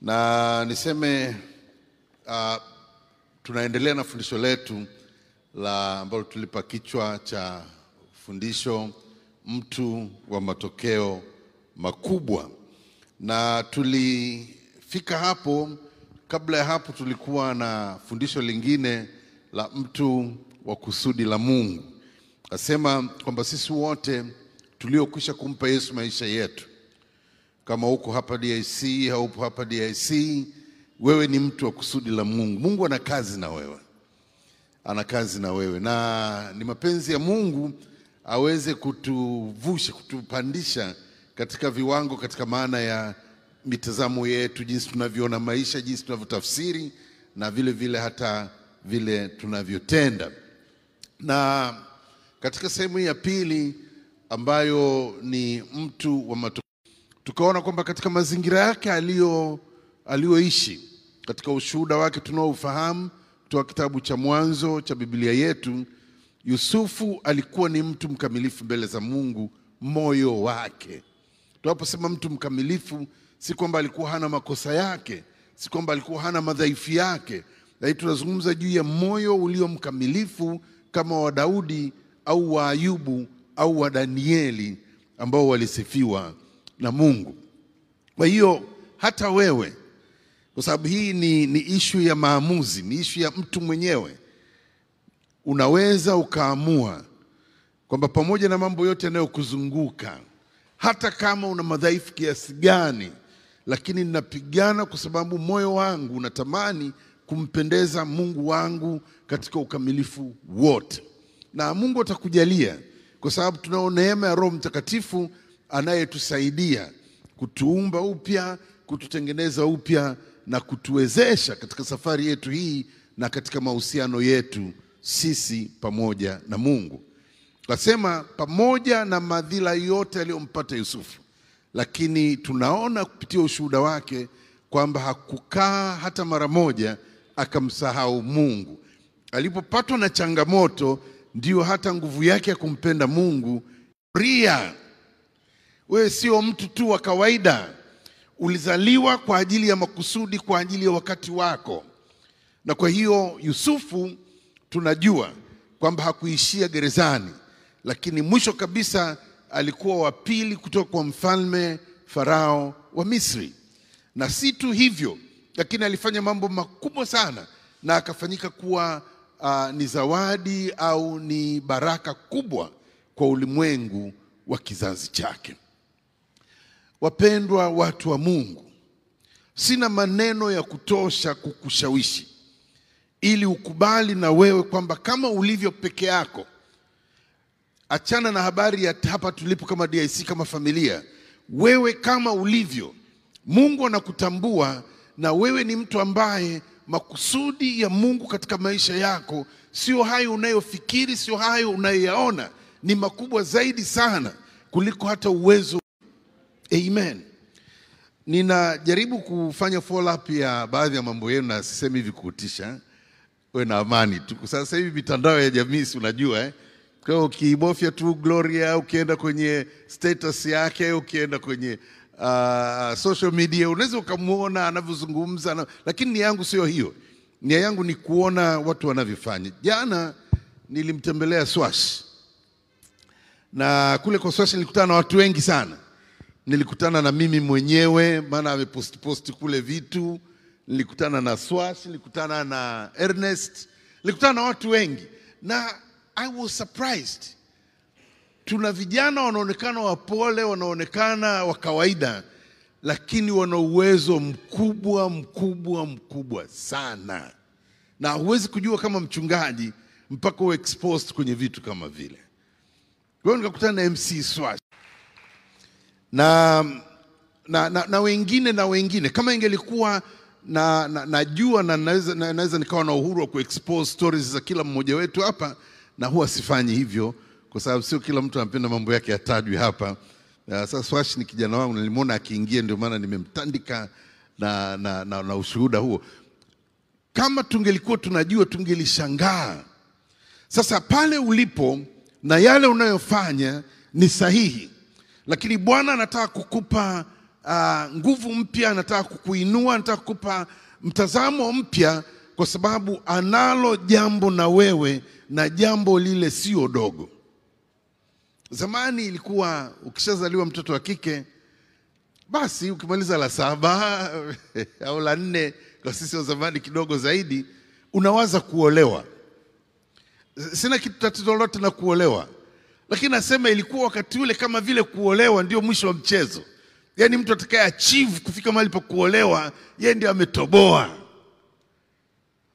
na niseme uh, tunaendelea na fundisho letu la ambalo tulipa kichwa cha fundisho mtu wa matokeo makubwa, na tulifika hapo. Kabla ya hapo, tulikuwa na fundisho lingine la mtu wa kusudi la Mungu. Asema kwamba sisi wote tuliokwisha kumpa Yesu maisha yetu kama uko hapa DIC haupo hapa DIC, wewe ni mtu wa kusudi la Mungu. Mungu ana kazi na wewe, ana kazi na wewe, na ni mapenzi ya Mungu aweze kutuvusha, kutupandisha katika viwango, katika maana ya mitazamo yetu, jinsi tunavyoona maisha, jinsi tunavyotafsiri na vile vile hata vile tunavyotenda. Na katika sehemu ya pili ambayo ni mtu wa matokeo tukaona kwamba katika mazingira yake aliyo aliyoishi katika ushuhuda wake tunaoufahamu kutoka kitabu cha Mwanzo cha Biblia yetu, Yusufu alikuwa ni mtu mkamilifu mbele za Mungu, moyo wake. Tunaposema mtu mkamilifu, si kwamba alikuwa hana makosa yake, si kwamba alikuwa hana madhaifu yake, lakini tunazungumza juu ya moyo ulio mkamilifu kama wa Daudi au wa Ayubu au wa Danieli ambao walisifiwa na Mungu. Kwa hiyo hata wewe, kwa sababu hii ni, ni ishu ya maamuzi, ni ishu ya mtu mwenyewe, unaweza ukaamua kwamba pamoja na mambo yote yanayokuzunguka, hata kama una madhaifu kiasi gani, lakini ninapigana kwa sababu moyo wangu unatamani kumpendeza Mungu wangu katika ukamilifu wote, na Mungu atakujalia kwa sababu tunao neema ya Roho Mtakatifu anayetusaidia kutuumba upya, kututengeneza upya na kutuwezesha katika safari yetu hii na katika mahusiano yetu sisi pamoja na Mungu. Kasema pamoja na madhila yote aliyompata Yusufu, lakini tunaona kupitia ushuhuda wake kwamba hakukaa hata mara moja akamsahau Mungu. Alipopatwa na changamoto, ndiyo hata nguvu yake ya kumpenda Mungu ria wewe sio mtu tu wa kawaida, ulizaliwa kwa ajili ya makusudi, kwa ajili ya wakati wako. Na kwa hiyo Yusufu tunajua kwamba hakuishia gerezani, lakini mwisho kabisa alikuwa wa pili kutoka kwa mfalme Farao wa Misri. Na si tu hivyo, lakini alifanya mambo makubwa sana na akafanyika kuwa uh, ni zawadi au ni baraka kubwa kwa ulimwengu wa kizazi chake. Wapendwa watu wa Mungu, sina maneno ya kutosha kukushawishi ili ukubali na wewe kwamba kama ulivyo peke yako, achana na habari ya hapa tulipo kama DIC, kama familia. Wewe kama ulivyo, Mungu anakutambua na wewe ni mtu ambaye makusudi ya Mungu katika maisha yako sio hayo unayofikiri, sio hayo unayoyaona, ni makubwa zaidi sana kuliko hata uwezo Amen. Ninajaribu kufanya follow up ya baadhi ya mambo yenu, na sisemi hivi kuutisha, we na amani tu. Sasa hivi mitandao ya jamii si unajua eh? Kwa hiyo ukibofya tu Gloria, ukienda kwenye status yake, ukienda kwenye uh, social media unaweza ukamwona anavyozungumza na, lakini nia yangu sio hiyo. Nia yangu ni kuona watu wanavyofanya. Jana nilimtembelea Swash na kule kwa Swash nilikutana na watu wengi sana nilikutana na mimi mwenyewe, maana amepostposti kule vitu. Nilikutana na Swash, nilikutana na Ernest, nilikutana na watu wengi na I was surprised. Tuna vijana wanaonekana wapole, wanaonekana wa kawaida, lakini wana uwezo mkubwa mkubwa mkubwa sana, na huwezi kujua kama mchungaji mpaka uwe kwenye vitu kama vile. Kwa nikakutana na MC Swash na, na, na, na wengine na wengine kama ingelikuwa na, na, najua na naweza, na, naweza nikawa na uhuru wa kuexpose stories za kila mmoja wetu hapa, na huwa sifanyi hivyo kwa sababu sio kila mtu anapenda mambo yake yatajwe hapa. Uh, sasa Swash ni kijana wangu, nilimwona akiingia, ndio maana nimemtandika na, na, na, na ushuhuda huo. Kama tungelikuwa tunajua tungelishangaa. Sasa pale ulipo na yale unayofanya ni sahihi, lakini Bwana anataka kukupa uh, nguvu mpya, anataka kukuinua, anataka kukupa mtazamo mpya, kwa sababu analo jambo na wewe, na jambo lile sio dogo. Zamani ilikuwa ukishazaliwa mtoto wa kike, basi ukimaliza la saba au la nne, kwa sisi wa zamani kidogo zaidi, unawaza kuolewa. Sina kitu tatizo lolote na kuolewa, lakini nasema ilikuwa wakati ule kama vile kuolewa ndio mwisho wa mchezo. Yaani mtu atakaye achieve kufika mahali pa kuolewa, yeye ndio ametoboa.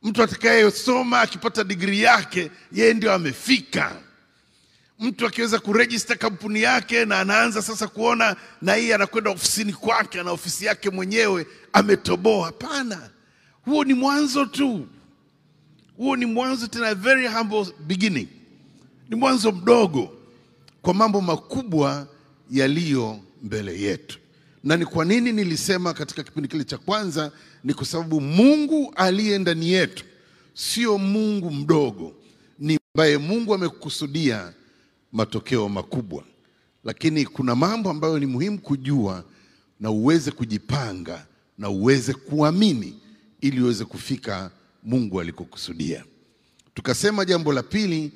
Mtu atakayesoma akipata digrii yake, yeye ndio amefika. Mtu akiweza kurejista kampuni yake na anaanza sasa kuona na yeye anakwenda ofisini kwake, ana ofisi yake mwenyewe, ametoboa. Hapana, huo ni mwanzo tu, huo ni mwanzo, tena very humble beginning, ni mwanzo mdogo kwa mambo makubwa yaliyo mbele yetu. Na ni kwa nini nilisema katika kipindi kile cha kwanza? Ni kwa sababu Mungu aliye ndani yetu sio Mungu mdogo, ni ambaye Mungu amekusudia matokeo makubwa. Lakini kuna mambo ambayo ni muhimu kujua na uweze kujipanga na uweze kuamini ili uweze kufika Mungu alikokusudia. Tukasema jambo la pili,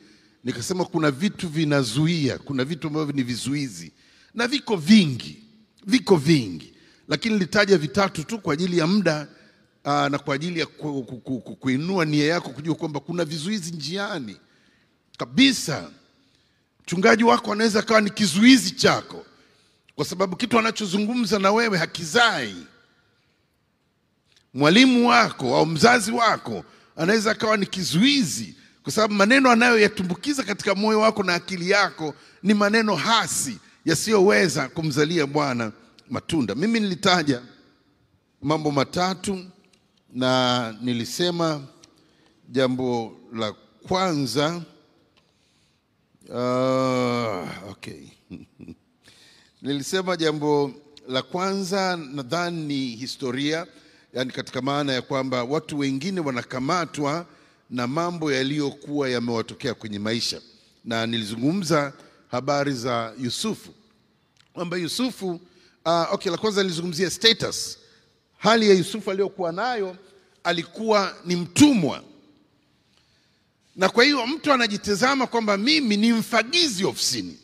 nikasema kuna vitu vinazuia, kuna vitu ambavyo ni vizuizi na viko vingi, viko vingi, lakini nilitaja vitatu tu kwa ajili ya muda na kwa ajili ya ku, ku, ku, ku, kuinua nia yako kujua kwamba kuna vizuizi njiani kabisa. Mchungaji wako anaweza akawa ni kizuizi chako, kwa sababu kitu anachozungumza na wewe hakizai. Mwalimu wako au mzazi wako anaweza akawa ni kizuizi, kwa sababu maneno anayoyatumbukiza katika moyo wako na akili yako ni maneno hasi yasiyoweza kumzalia Bwana matunda. Mimi nilitaja mambo matatu na nilisema jambo la kwanza uh, okay. Nilisema jambo la kwanza nadhani ni historia, yani katika maana ya kwamba watu wengine wanakamatwa na mambo yaliyokuwa yamewatokea kwenye maisha, na nilizungumza habari za Yusufu kwamba Yusufu uh, okay, la kwanza nilizungumzia status, hali ya Yusufu aliyokuwa nayo, alikuwa ni mtumwa na kwa hiyo mtu anajitazama kwamba mimi ni mfagizi ofisini.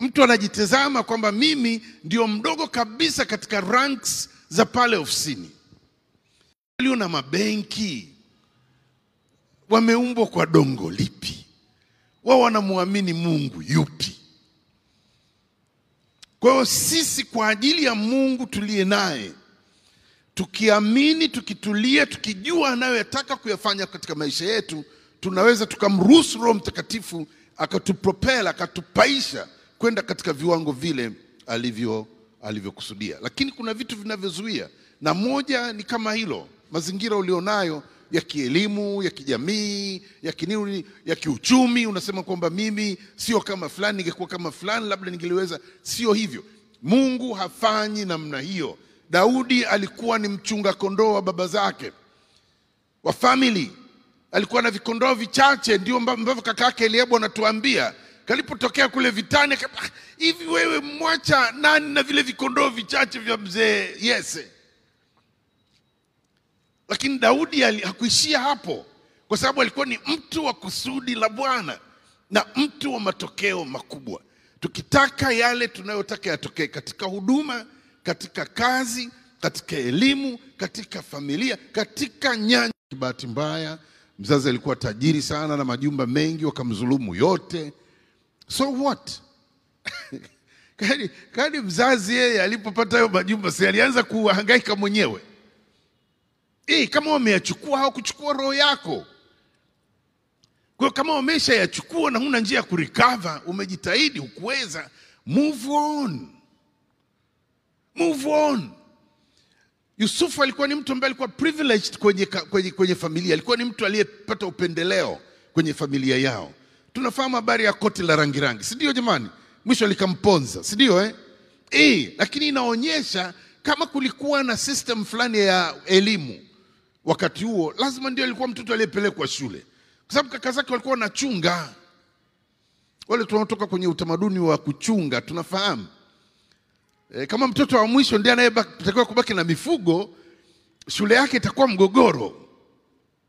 Mtu anajitazama kwamba mimi ndio mdogo kabisa katika ranks za pale ofisini. Walio na mabenki wameumbwa kwa dongo lipi? Wao wanamwamini Mungu yupi? Kwa hiyo sisi kwa ajili ya Mungu tuliye naye tukiamini, tukitulia, tukijua anayoyataka kuyafanya katika maisha yetu, tunaweza tukamruhusu Roho Mtakatifu akatupropela, akatupaisha kwenda katika viwango vile alivyo alivyokusudia. Lakini kuna vitu vinavyozuia, na moja ni kama hilo, mazingira ulionayo ya kielimu, ya kijamii, ya kinini, ya kiuchumi. Unasema kwamba mimi sio kama fulani, ningekuwa kama fulani labda ningeliweza. Sio hivyo, Mungu hafanyi namna hiyo. Daudi alikuwa ni mchunga kondoo wa baba zake wa famili, alikuwa na vikondoo vichache, ndio ambavyo kaka yake Eliabu anatuambia kalipotokea kule vitani, hivi wewe mwacha nani na vile vikondoo vichache vya mzee Yese? Lakini Daudi hakuishia hapo, kwa sababu alikuwa ni mtu wa kusudi la Bwana na mtu wa matokeo makubwa. Tukitaka yale tunayotaka yatokee katika huduma katika kazi, katika elimu, katika familia, katika nyanja. Bahati mbaya mzazi alikuwa tajiri sana na majumba mengi, wakamdhulumu yote. So what? kadi mzazi yeye alipopata hayo majumba, si alianza kuhangaika mwenyewe? E, kama wameyachukua hawakuchukua roho yako. Kwa hiyo kama wameshayachukua na huna njia ya kurikava, umejitahidi, hukuweza, move on. Move on. Yusufu alikuwa ni mtu ambaye alikuwa privileged kwenye, kwenye, kwenye familia. Alikuwa ni mtu aliyepata upendeleo kwenye familia yao. Tunafahamu habari ya koti la rangi rangi, si ndio jamani? Mwisho likamponza, si ndio eh? E, lakini inaonyesha kama kulikuwa na system fulani ya elimu wakati huo, lazima ndio alikuwa mtoto aliyepelekwa shule, kwa sababu kaka zake walikuwa wanachunga. Wale tunaotoka kwenye utamaduni wa kuchunga tunafahamu E, kama mtoto wa mwisho ndiye anayetakiwa kubaki na mifugo, shule yake itakuwa mgogoro,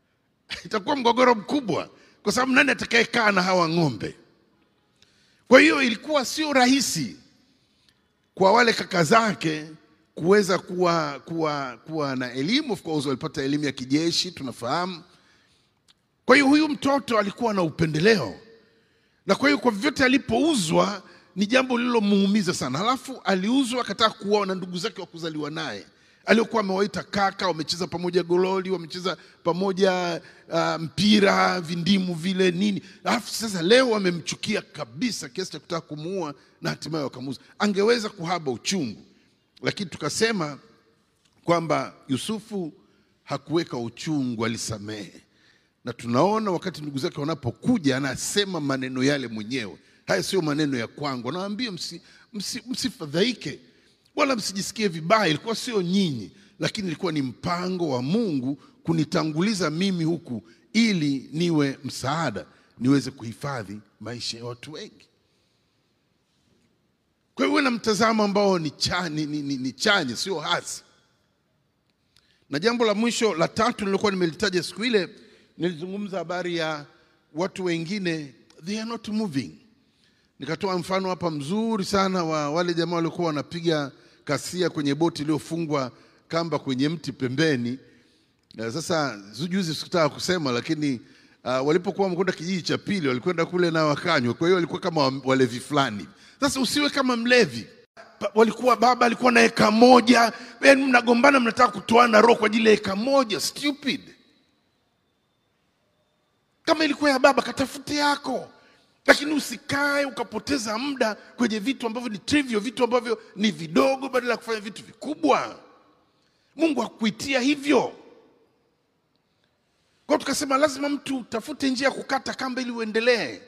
itakuwa mgogoro mkubwa, kwa sababu nani atakayekaa na hawa ng'ombe? Kwa hiyo ilikuwa sio rahisi kwa wale kaka zake kuweza kuwa, kuwa, kuwa na elimu. Of course walipata elimu ya kijeshi tunafahamu. Kwa hiyo huyu mtoto alikuwa na upendeleo, na kwa hiyo kwa vyote alipouzwa ni jambo lililomuumiza sana. Halafu aliuzwa akataka kuoa na ndugu zake wa kuzaliwa naye aliokuwa amewaita kaka, wamecheza pamoja gololi, wamecheza pamoja uh, mpira, vindimu vile nini. Alafu sasa leo wamemchukia kabisa kiasi cha kutaka kumuua na hatimaye wakamuuza. Angeweza kuhaba uchungu, lakini tukasema kwamba Yusufu hakuweka uchungu, alisamehe. Na tunaona wakati ndugu zake wanapokuja, anasema maneno yale mwenyewe. Haya sio maneno ya kwangu, anawaambia msi, msi, msifadhaike wala msijisikie vibaya. Ilikuwa sio nyinyi, lakini ilikuwa ni mpango wa Mungu kunitanguliza mimi huku, ili niwe msaada, niweze kuhifadhi maisha ya watu wengi. Kwa hiyo uwe na mtazamo ambao ni, chanya, ni, ni, ni, chanya, sio hasi. Na jambo la mwisho la tatu nilikuwa nimelitaja siku ile, nilizungumza habari ya watu wengine, they are not moving. Nikatoa mfano hapa mzuri sana wa wale jamaa waliokuwa wanapiga kasia kwenye boti iliyofungwa kamba kwenye mti pembeni. Sasa juzi sikutaka kusema, lakini uh, walipokuwa wamekwenda kijiji cha pili, walikwenda kule na wakanywa, kwa hiyo walikuwa kama walevi fulani. Sasa usiwe kama mlevi. Walikuwa baba alikuwa na eka moja, yaani mnagombana, mnataka kutoana roho kwa ajili ya eka moja. Stupid! Kama ilikuwa ya baba, katafute yako, lakini usikae ukapoteza muda kwenye vitu ambavyo ni trivial, vitu ambavyo ni vidogo, badala ya kufanya vitu vikubwa. Mungu hakuitia hivyo. Kwa tukasema lazima mtu utafute njia ya kukata kamba ili uendelee.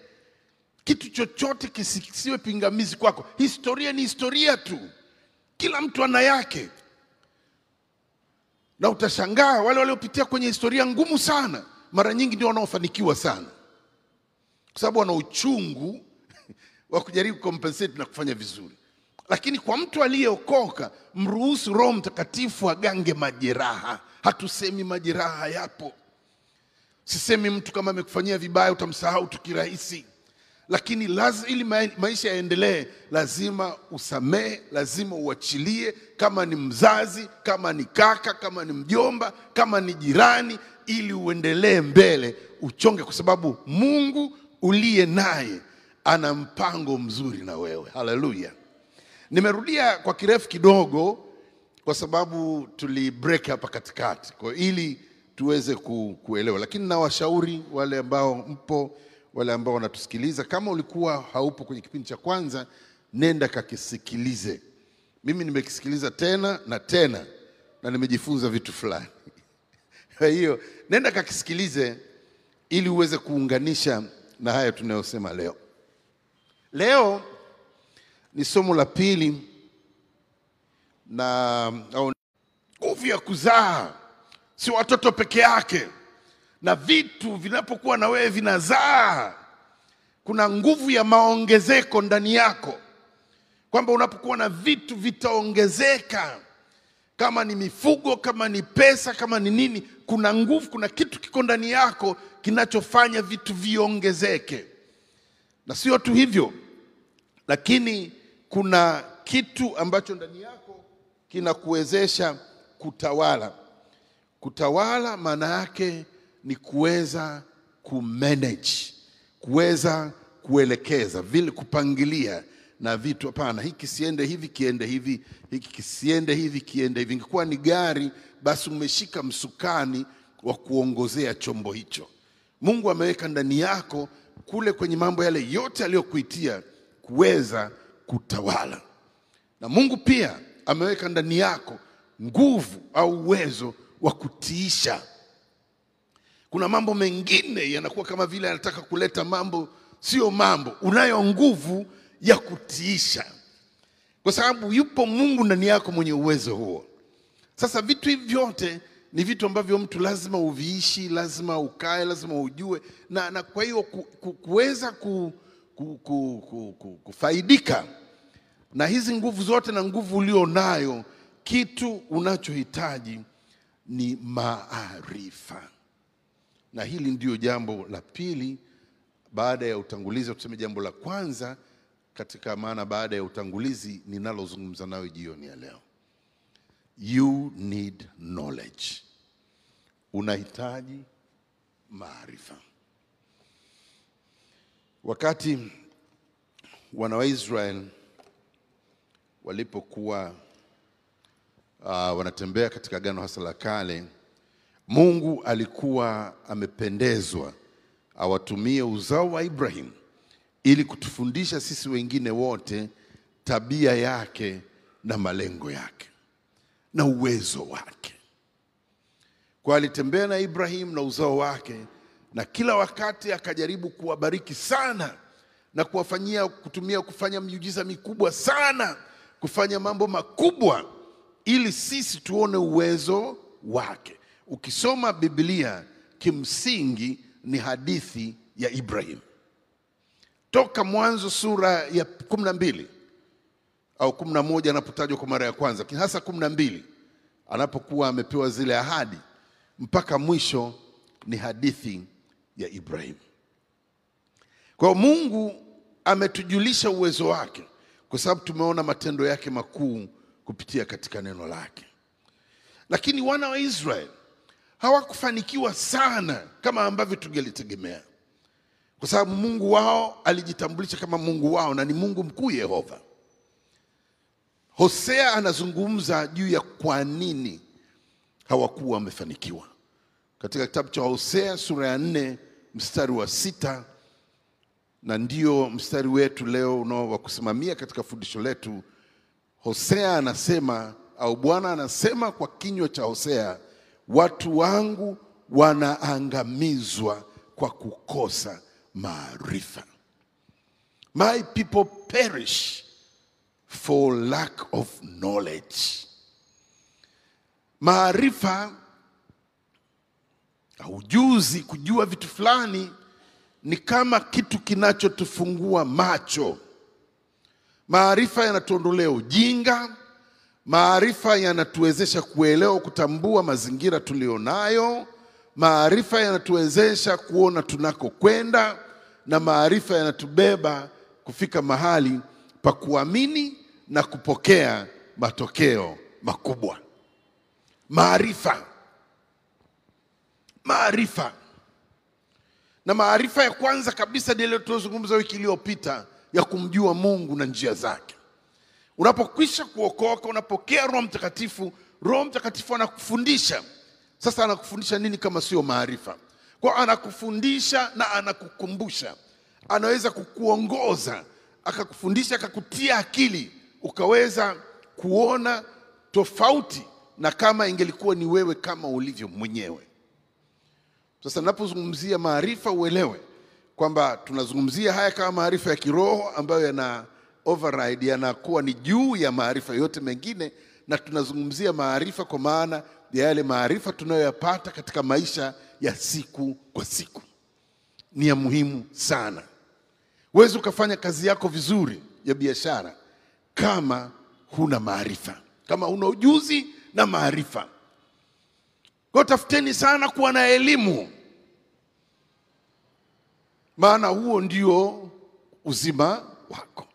Kitu chochote kisiwe pingamizi kwako. Historia ni historia tu, kila mtu ana yake, na utashangaa wale waliopitia kwenye historia ngumu sana, mara nyingi ndio wanaofanikiwa sana, kwa sababu wana uchungu wa kujaribu compensate na kufanya vizuri. Lakini kwa mtu aliyeokoka, mruhusu Roho Mtakatifu agange majeraha. Hatusemi majeraha yapo, sisemi mtu kama amekufanyia vibaya utamsahau tu kirahisi, lakini lazima, ili maisha yaendelee, lazima usamehe, lazima uachilie, kama ni mzazi, kama ni kaka, kama ni mjomba, kama ni jirani, ili uendelee mbele, uchonge, kwa sababu Mungu uliye naye ana mpango mzuri na wewe. Haleluya! Nimerudia kwa kirefu kidogo kwa sababu tuli break hapa katikati, kwa ili tuweze kuelewa, lakini nawashauri wale ambao mpo, wale ambao wanatusikiliza, kama ulikuwa haupo kwenye kipindi cha kwanza, nenda kakisikilize. Mimi nimekisikiliza tena na tena na nimejifunza vitu fulani. Kwa hiyo nenda kakisikilize ili uweze kuunganisha na haya tunayosema leo. Leo ni somo la pili na nguvu ya kuzaa si watoto peke yake, na vitu vinapokuwa na wewe vinazaa, kuna nguvu ya maongezeko ndani yako, kwamba unapokuwa na vitu vitaongezeka, kama ni mifugo, kama ni pesa, kama ni nini, kuna nguvu, kuna kitu kiko ndani yako kinachofanya vitu viongezeke. Na sio tu hivyo, lakini kuna kitu ambacho ndani yako kinakuwezesha kutawala. Kutawala maana yake ni kuweza kumanage, kuweza kuelekeza, vile kupangilia na vitu. Hapana, hiki siende hivi, kiende hivi, hiki kisiende hivi, kiende hivi. Ingekuwa ni gari, basi umeshika msukani wa kuongozea chombo hicho. Mungu ameweka ndani yako kule kwenye mambo yale yote aliyokuitia kuweza kutawala, na Mungu pia ameweka ndani yako nguvu au uwezo wa kutiisha. Kuna mambo mengine yanakuwa kama vile yanataka kuleta mambo, sio mambo. Unayo nguvu ya kutiisha, kwa sababu yupo Mungu ndani yako mwenye uwezo huo. Sasa vitu hivi vyote ni vitu ambavyo mtu lazima uviishi, lazima ukae, lazima ujue, na, na kwa hiyo ku, ku, kuweza ku, ku, ku, ku, ku, kufaidika na hizi nguvu zote na nguvu ulionayo, kitu unachohitaji ni maarifa, na hili ndio jambo la pili baada ya utangulizi. Tuseme jambo la kwanza katika maana baada ya utangulizi ninalozungumza nayo jioni ya leo, you need knowledge, unahitaji maarifa. Wakati wana wa Israel walipokuwa uh, wanatembea katika Agano hasa la Kale, Mungu alikuwa amependezwa awatumie uzao wa Ibrahim ili kutufundisha sisi wengine wote tabia yake na malengo yake na uwezo wake. Kwa alitembea na Ibrahim na uzao wake, na kila wakati akajaribu kuwabariki sana na kuwafanyia kutumia kufanya miujiza mikubwa sana, kufanya mambo makubwa ili sisi tuone uwezo wake. Ukisoma Biblia kimsingi ni hadithi ya Ibrahim toka Mwanzo sura ya kumi na mbili au kumi na moja anapotajwa kwa mara ya kwanza, lakini hasa kumi na mbili anapokuwa amepewa zile ahadi mpaka mwisho ni hadithi ya Ibrahim. Kwa Mungu ametujulisha uwezo wake kwa sababu tumeona matendo yake makuu kupitia katika neno lake, lakini wana wa Israeli hawakufanikiwa sana kama ambavyo tungelitegemea kwa sababu Mungu wao alijitambulisha kama Mungu wao na ni Mungu mkuu Yehova. Hosea anazungumza juu ya kwa nini hawakuwa wamefanikiwa katika kitabu cha Hosea sura ya nne mstari wa sita na ndio mstari wetu leo unao wa kusimamia katika fundisho letu. Hosea anasema au Bwana anasema kwa kinywa cha Hosea, watu wangu wanaangamizwa kwa kukosa maarifa. My people perish for lack of knowledge. Maarifa ujuzi, kujua vitu fulani ni kama kitu kinachotufungua macho. Maarifa yanatuondolea ujinga. Maarifa yanatuwezesha kuelewa, kutambua mazingira tuliyonayo. Maarifa yanatuwezesha kuona tunakokwenda, na maarifa yanatubeba kufika mahali pa kuamini na kupokea matokeo makubwa. Maarifa, maarifa. Na maarifa ya kwanza kabisa ndio ile tuliyozungumza wiki iliyopita ya kumjua Mungu na njia zake. Unapokwisha kuokoka, unapokea Roho Mtakatifu, Roho Mtakatifu anakufundisha sasa anakufundisha nini kama sio maarifa? Kwa anakufundisha na anakukumbusha, anaweza kukuongoza, akakufundisha, akakutia akili, ukaweza kuona tofauti na kama ingelikuwa ni wewe kama ulivyo mwenyewe. Sasa ninapozungumzia maarifa, uelewe kwamba tunazungumzia haya kama maarifa ya kiroho ambayo yana override, yanakuwa ni juu ya maarifa yote mengine, na tunazungumzia maarifa kwa maana ya yale maarifa tunayoyapata katika maisha ya siku kwa siku. Ni ya muhimu sana. Huwezi ukafanya kazi yako vizuri ya biashara kama huna maarifa, kama huna ujuzi na maarifa. Kwa tafuteni sana kuwa na elimu, maana huo ndio uzima wako.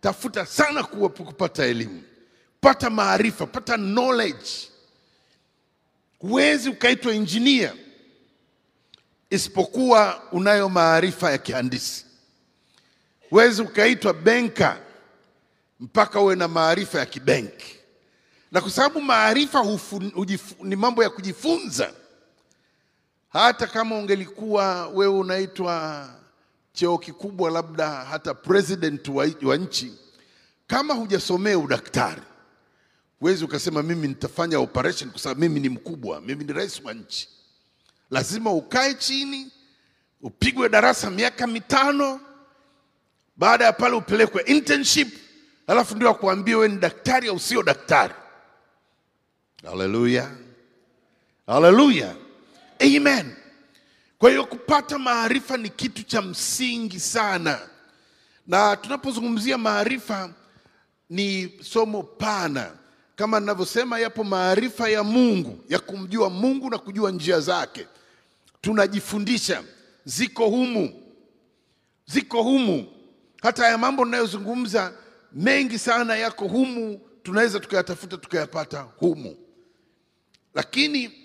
Tafuta sana kupata elimu, pata maarifa, pata knowledge. Huwezi ukaitwa injinia isipokuwa unayo maarifa ya kihandisi. Huwezi ukaitwa benka mpaka uwe na maarifa ya kibenki, na kwa sababu maarifa ni mambo ya kujifunza. Hata kama ungelikuwa wewe unaitwa cheo kikubwa, labda hata president wa, wa nchi, kama hujasomea udaktari huwezi ukasema mimi nitafanya operation kwa sababu mimi ni mkubwa, mimi ni rais wa nchi. Lazima ukae chini, upigwe darasa miaka mitano, baada ya pale upelekwe internship, alafu ndio akuambia wewe ni daktari au sio daktari. Haleluya, haleluya, amen. Kwa hiyo kupata maarifa ni kitu cha msingi sana, na tunapozungumzia maarifa ni somo pana. Kama ninavyosema, yapo maarifa ya Mungu ya kumjua Mungu na kujua njia zake, tunajifundisha, ziko humu, ziko humu. Hata haya mambo ninayozungumza mengi sana yako humu, tunaweza tukayatafuta tukayapata humu, lakini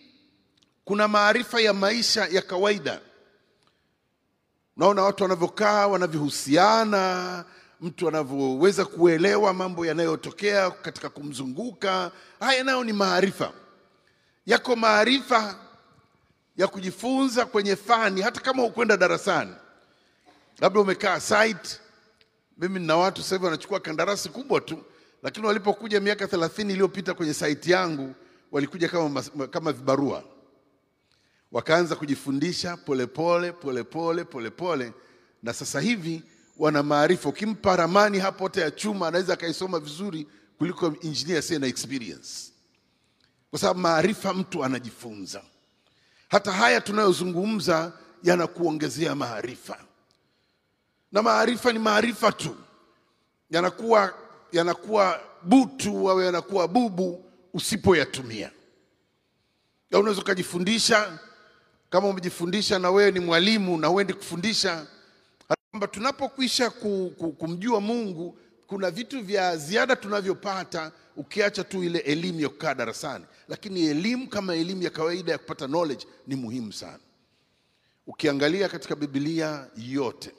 kuna maarifa ya maisha ya kawaida. Unaona watu wanavyokaa, wanavyohusiana, mtu anavyoweza kuelewa mambo yanayotokea katika kumzunguka. Haya nayo ni maarifa. Yako maarifa ya kujifunza kwenye fani, hata kama hukwenda darasani, labda umekaa site. Mimi nina watu sasa wanachukua kandarasi kubwa tu, lakini walipokuja miaka thelathini iliyopita kwenye site yangu walikuja kama, kama vibarua wakaanza kujifundisha polepole polepole polepole, na sasa hivi wana maarifa. Ukimpa ramani hapo hata ya chuma anaweza akaisoma vizuri kuliko injinia asiye na experience, kwa sababu maarifa mtu anajifunza. Hata haya tunayozungumza yanakuongezea maarifa, na maarifa ni maarifa tu, yanakuwa yanakuwa butu au yanakuwa bubu usipoyatumia. Ya unaweza ukajifundisha kama umejifundisha na wewe ni mwalimu na uendi kufundisha, kwamba tunapokwisha ku, ku, kumjua Mungu kuna vitu vya ziada tunavyopata ukiacha tu ile elimu ya kukaa darasani, lakini elimu kama elimu ya kawaida ya kupata knowledge ni muhimu sana. Ukiangalia katika Biblia yote,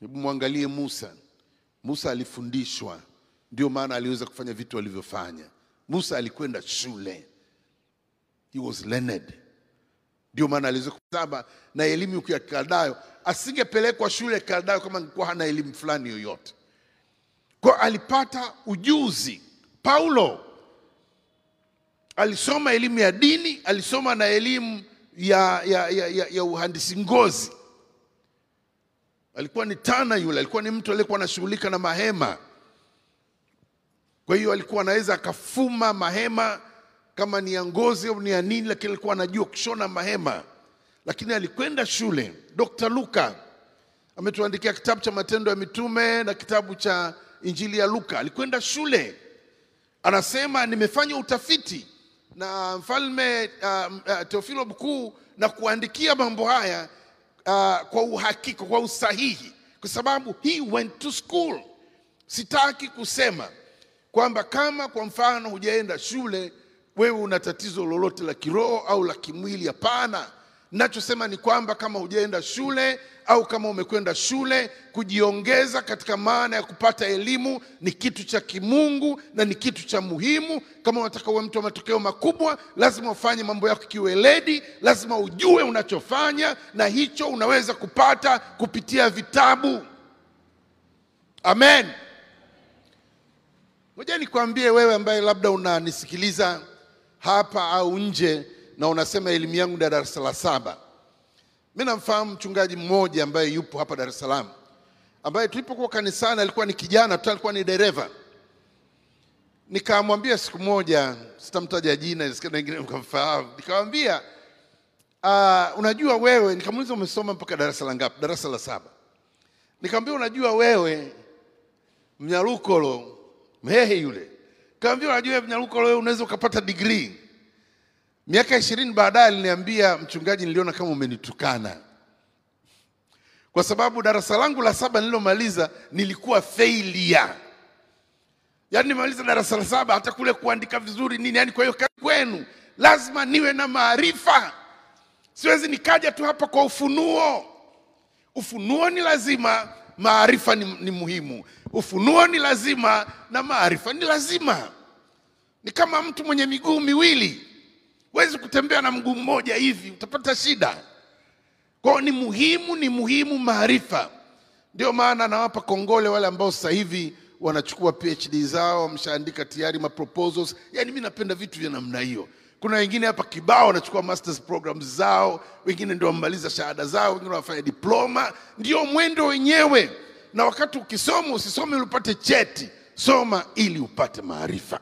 hebu mwangalie Musa. Musa alifundishwa, ndio maana aliweza kufanya vitu alivyofanya. Musa alikwenda shule, he was learned ndio maana kusaba na elimu ya Kikaldayo, Asingepelekwa shule Kaldayo kama angekuwa hana elimu fulani yoyote. Kwa alipata ujuzi. Paulo alisoma elimu ya dini, alisoma na elimu ya, ya, ya, ya, ya uhandisi ngozi. Alikuwa ni tana yule, alikuwa ni mtu aliyekuwa anashughulika na mahema. Kwa hiyo alikuwa anaweza akafuma mahema kama ni ya ngozi au ni ya nini, lakini alikuwa anajua kushona mahema. Lakini alikwenda shule. Dr. Luka ametuandikia kitabu cha Matendo ya Mitume na kitabu cha Injili ya Luka. Alikwenda shule, anasema nimefanya utafiti na mfalme uh, uh, Teofilo mkuu na kuandikia mambo haya uh, kwa uhakika, kwa usahihi, kwa sababu he went to school. Sitaki kusema kwamba kama kwa mfano hujaenda shule wewe una tatizo lolote la kiroho au la kimwili. Hapana, nachosema ni kwamba kama hujaenda shule au kama umekwenda shule, kujiongeza katika maana ya kupata elimu ni kitu cha kimungu na ni kitu cha muhimu. Kama unataka uwe mtu wa matokeo makubwa, lazima ufanye mambo yako kiweledi, lazima ujue unachofanya, na hicho unaweza kupata kupitia vitabu. Amen. Ngoja nikwambie wewe ambaye labda unanisikiliza hapa au nje na unasema elimu yangu ni darasa la saba. Mimi namfahamu mchungaji mmoja ambaye yupo hapa Dar es Salaam, ambaye tulipokuwa kanisani alikuwa ni kijana tu, alikuwa ni dereva. Nikamwambia siku moja, sitamtaja jina, nisikia wengine mkamfahamu, nikamwambia uh, unajua wewe, nikamuuliza umesoma mpaka darasa la ngapi? Darasa la saba. Nikamwambia unajua wewe Mnyarukolo Mhehe yule kaambia, unajua Mnyarukolo leo unaweza ukapata degree. Miaka ishirini baadaye aliniambia, mchungaji, niliona kama umenitukana, kwa sababu darasa langu la saba nililomaliza nilikuwa failure. Yaani nimemaliza darasa la saba hata kule kuandika vizuri nini, yani kwa hiyo kwenu lazima niwe na maarifa. Siwezi nikaja tu hapa kwa ufunuo. Ufunuo ni lazima, maarifa ni, ni muhimu. Ufunuo ni lazima na maarifa ni lazima. Ni kama mtu mwenye miguu miwili, huwezi kutembea na mguu mmoja hivi, utapata shida. Kwao ni muhimu, ni muhimu maarifa. Ndio maana nawapa kongole wale ambao sasa hivi wanachukua PhD zao, wameshaandika tayari ma proposals. Yani mi napenda vitu vya namna hiyo. Kuna wengine hapa kibao wanachukua masters programs zao, wengine ndio wamemaliza shahada zao, wengine wanafanya diploma. Ndio mwendo wenyewe, na wakati ukisoma usisome ili upate cheti, soma ili upate maarifa.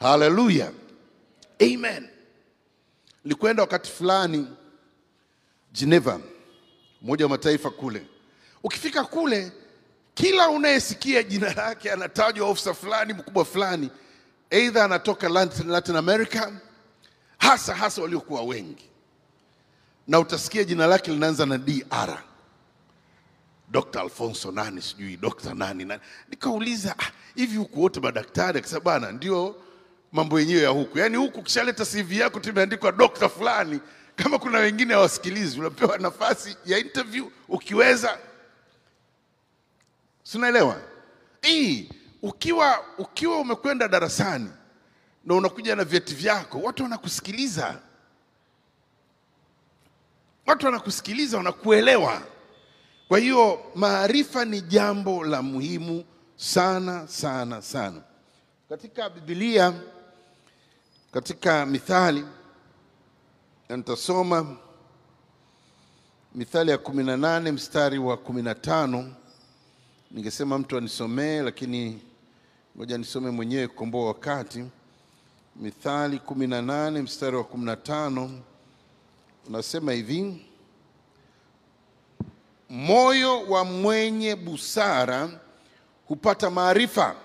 Haleluya, amen. Nilikwenda wakati fulani Geneva, Umoja wa Mataifa kule. Ukifika kule kila unayesikia jina lake anatajwa ofisa fulani mkubwa fulani, aidha anatoka Latin, Latin America, hasa hasa waliokuwa wengi, na utasikia jina lake linaanza na DR, Dr. Alfonso nani sijui Dr. nani nani. Nikauliza ah, hivi huku wote madaktari? Akasema bana, ndio mambo yenyewe ya huku, yaani huku ukishaleta CV yako tu imeandikwa dokta fulani, kama kuna wengine hawasikilizi, unapewa nafasi ya interview ukiweza Sinaelewa. Eh, ukiwa ukiwa umekwenda darasani na unakuja na vyeti vyako, watu wanakusikiliza, watu wanakusikiliza, wanakuelewa. Kwa hiyo maarifa ni jambo la muhimu sana sana sana. Katika Biblia, katika Mithali, nitasoma Mithali ya kumi na nane mstari wa kumi na tano ningesema mtu anisomee, lakini ngoja nisome mwenyewe kukomboa wakati. Mithali kumi na nane mstari wa kumi na tano unasema hivi: moyo wa mwenye busara hupata maarifa,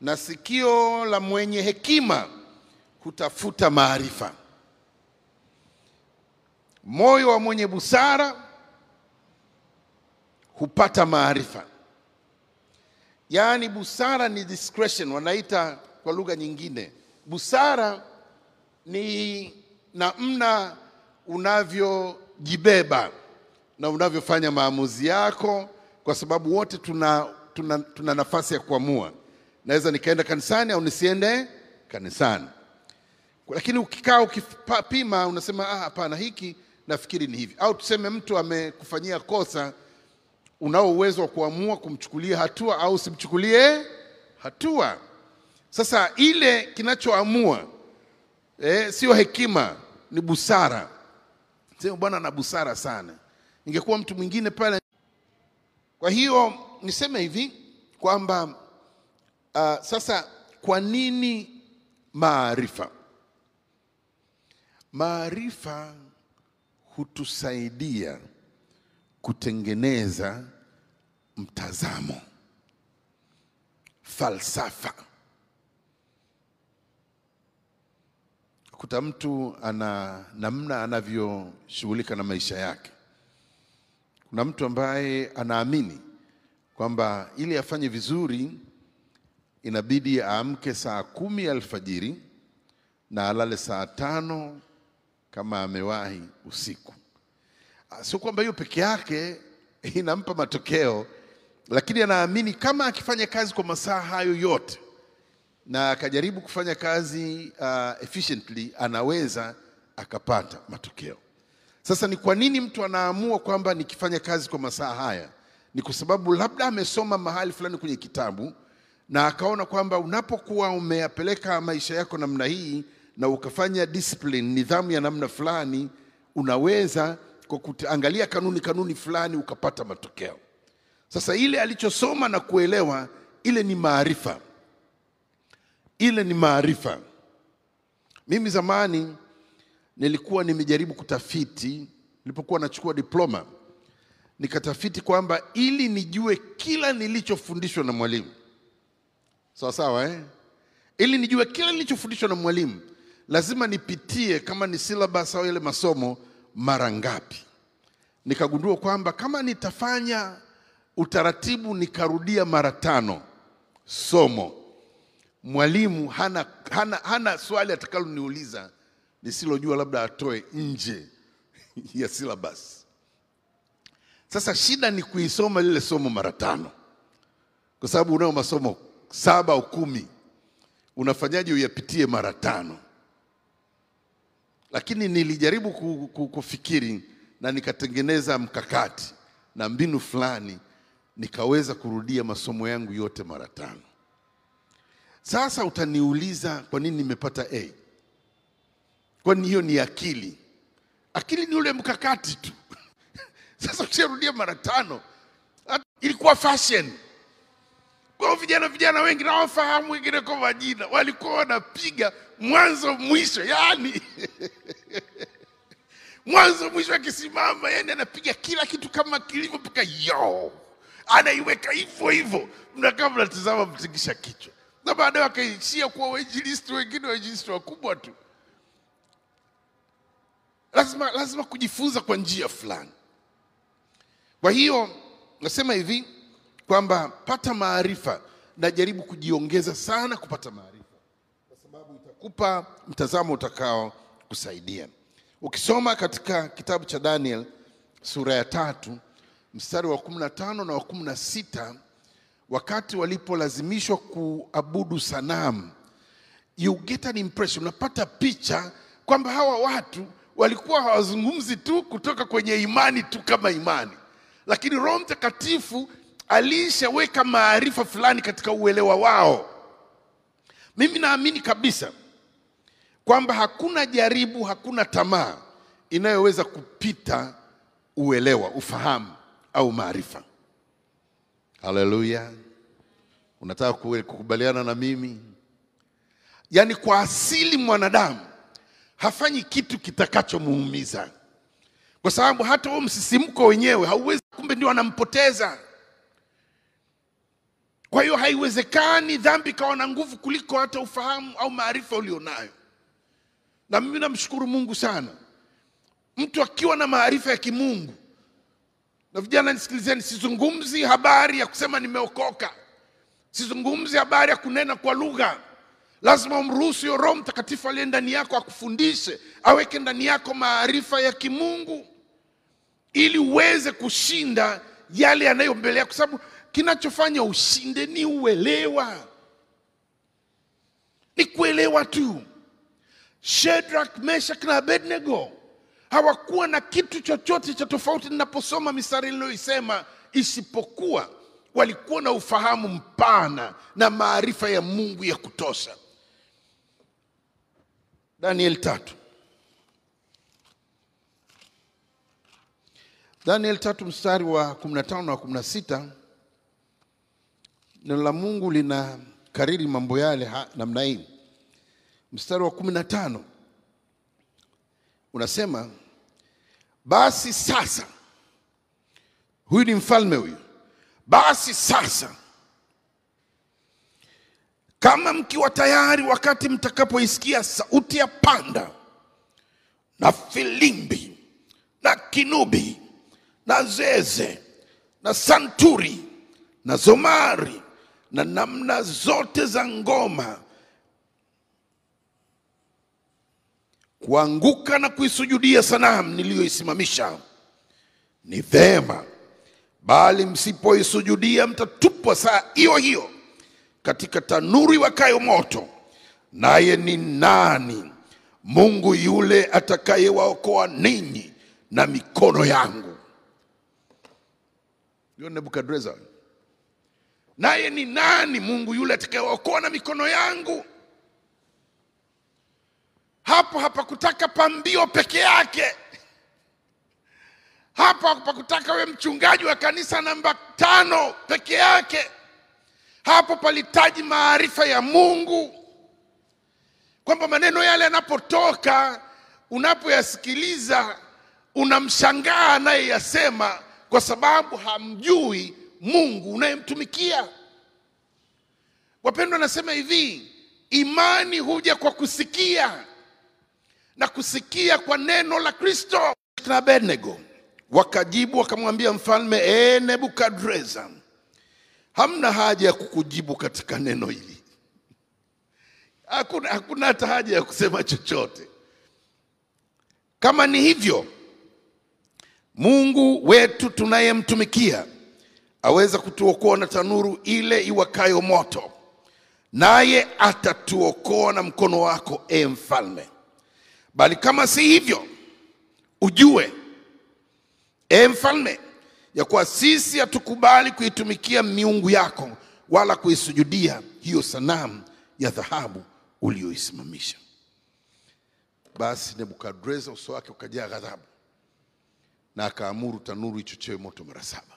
na sikio la mwenye hekima hutafuta maarifa. Moyo wa mwenye busara hupata maarifa. Yaani busara ni discretion, wanaita kwa lugha nyingine. Busara ni namna unavyojibeba na unavyofanya maamuzi yako, kwa sababu wote tuna, tuna, tuna nafasi ya kuamua. Naweza nikaenda kanisani au nisiende kanisani, lakini ukikaa ukipima, unasema ah, hapana, hiki nafikiri ni hivi. Au tuseme mtu amekufanyia kosa unao uwezo wa kuamua kumchukulia hatua au simchukulie hatua. Sasa ile kinachoamua eh, sio hekima, ni busara. Sema bwana ana busara sana, ingekuwa mtu mwingine pale. Kwa hiyo niseme hivi kwamba uh, sasa kwa nini maarifa? Maarifa hutusaidia kutengeneza mtazamo, falsafa. Kuta mtu ana namna anavyoshughulika na maisha yake. Kuna mtu ambaye anaamini kwamba ili afanye vizuri inabidi aamke saa kumi alfajiri na alale saa tano kama amewahi usiku. Sio kwamba hiyo peke yake inampa matokeo, lakini anaamini kama akifanya kazi kwa masaa hayo yote na akajaribu kufanya kazi uh, efficiently anaweza akapata matokeo. Sasa ni kwa nini mtu anaamua kwamba nikifanya kazi kwa masaa haya? Ni kwa sababu labda amesoma mahali fulani kwenye kitabu na akaona kwamba unapokuwa umeyapeleka maisha yako namna hii na ukafanya discipline, nidhamu ya namna fulani, unaweza kwa kuangalia kanuni kanuni fulani ukapata matokeo. Sasa ile alichosoma na kuelewa, ile ni maarifa, ile ni maarifa. Mimi zamani nilikuwa nimejaribu kutafiti, nilipokuwa nachukua diploma, nikatafiti kwamba ili nijue kila nilichofundishwa na mwalimu sawa sawa, eh? Ili nijue kila nilichofundishwa na mwalimu lazima nipitie kama ni syllabus au yale masomo mara ngapi. Nikagundua kwamba kama nitafanya utaratibu nikarudia mara tano somo, mwalimu hana, hana, hana swali atakaloniuliza nisilojua, labda atoe nje ya syllabus. Sasa shida ni kuisoma lile somo mara tano, kwa sababu unayo masomo saba au kumi, unafanyaje uyapitie mara tano? Lakini nilijaribu ku- ku- kufikiri na nikatengeneza mkakati na mbinu fulani, nikaweza kurudia masomo yangu yote mara tano. Sasa utaniuliza kwa nini nimepata A? Kwani hiyo ni akili? Akili ni ule mkakati tu. Sasa ukisharudia mara tano, ilikuwa fashion kwa vijana vijana wengi nawafahamu wengine kwa majina, walikuwa wanapiga mwanzo mwisho, yani mwanzo mwisho akisimama, yani anapiga kila kitu kama kilivyo mpaka yo anaiweka hivyo hivyo, mnakaa mnatizama mtingisha kichwa, na baadaye wakaishia kuwa wainjilisti, wengine wainjilisti wakubwa tu. Lazima, lazima kujifunza kwa njia fulani. Kwa hiyo nasema hivi kwamba pata maarifa najaribu kujiongeza sana kupata maarifa, kwa sababu itakupa mtazamo utakao kusaidia. Ukisoma katika kitabu cha Daniel sura ya tatu mstari wa kumi na tano na wa kumi na sita wakati walipolazimishwa kuabudu sanamu, you get an impression, unapata picha kwamba hawa watu walikuwa hawazungumzi tu kutoka kwenye imani tu kama imani, lakini Roho Mtakatifu alishaweka maarifa fulani katika uelewa wao. Mimi naamini kabisa kwamba hakuna jaribu, hakuna tamaa inayoweza kupita uelewa, ufahamu au maarifa. Haleluya! Unataka kukubaliana na mimi? Yaani kwa asili mwanadamu hafanyi kitu kitakachomuumiza, kwa sababu hata huo msisimko wenyewe hauwezi, kumbe ndio anampoteza. Kwa hiyo haiwezekani dhambi ikawa na nguvu kuliko hata ufahamu au maarifa ulionayo. Na mimi namshukuru Mungu sana, mtu akiwa na maarifa ya kimungu. Na vijana nisikilizeni, sizungumzi habari ya kusema nimeokoka, sizungumzi habari ya kunena kwa lugha. Lazima umruhusu huyo Roho Mtakatifu aliye ndani yako akufundishe, aweke ndani yako maarifa ya kimungu ili uweze kushinda yale yanayo mbele yako, kwa sababu kinachofanya ushinde ni uelewa, ni kuelewa tu. Shadrach, Meshach na Abednego hawakuwa na kitu chochote cha tofauti ninaposoma mistari niliyoisema, isipokuwa walikuwa na ufahamu mpana na maarifa ya Mungu ya kutosha. Daniel tatu. Daniel tatu mstari wa 15 na wa 16, neno la Mungu lina kariri mambo yale namna hii. Mstari wa 15 unasema, basi sasa, huyu ni mfalme huyu, basi sasa kama mkiwa tayari wakati mtakapoisikia sauti ya panda na filimbi na kinubi na zeze na santuri na zomari na namna zote za ngoma, kuanguka na kuisujudia sanamu niliyoisimamisha ni vema, bali msipoisujudia mtatupwa saa hiyo hiyo katika tanuri wakayo moto. Naye ni nani Mungu yule atakayewaokoa ninyi na mikono yangu? Huyo Nebukadreza. Naye ni nani Mungu yule atakayewaokoa na mikono yangu? Hapo hapakutaka pambio peke yake, hapo hapakutaka we mchungaji wa kanisa namba tano peke yake. Hapo palihitaji maarifa ya Mungu, kwamba maneno yale yanapotoka, unapoyasikiliza unamshangaa anayeyasema, kwa sababu hamjui Mungu unayemtumikia. Wapendwa, nasema hivi, imani huja kwa kusikia na kusikia kwa neno la Kristo. Na Abednego wakajibu wakamwambia mfalme, e Nebukadreza, hamna haja ya kukujibu katika neno hili. Hakuna, hakuna hata haja ya kusema chochote. Kama ni hivyo, Mungu wetu tunayemtumikia aweza kutuokoa na tanuru ile iwakayo moto, naye atatuokoa na mkono wako, e mfalme. Bali kama si hivyo, ujue e mfalme, ya kuwa sisi hatukubali kuitumikia miungu yako wala kuisujudia hiyo sanamu ya dhahabu uliyoisimamisha. Basi Nebukadreza uso wake ukajaa ghadhabu, na akaamuru tanuru ichochewe moto mara saba.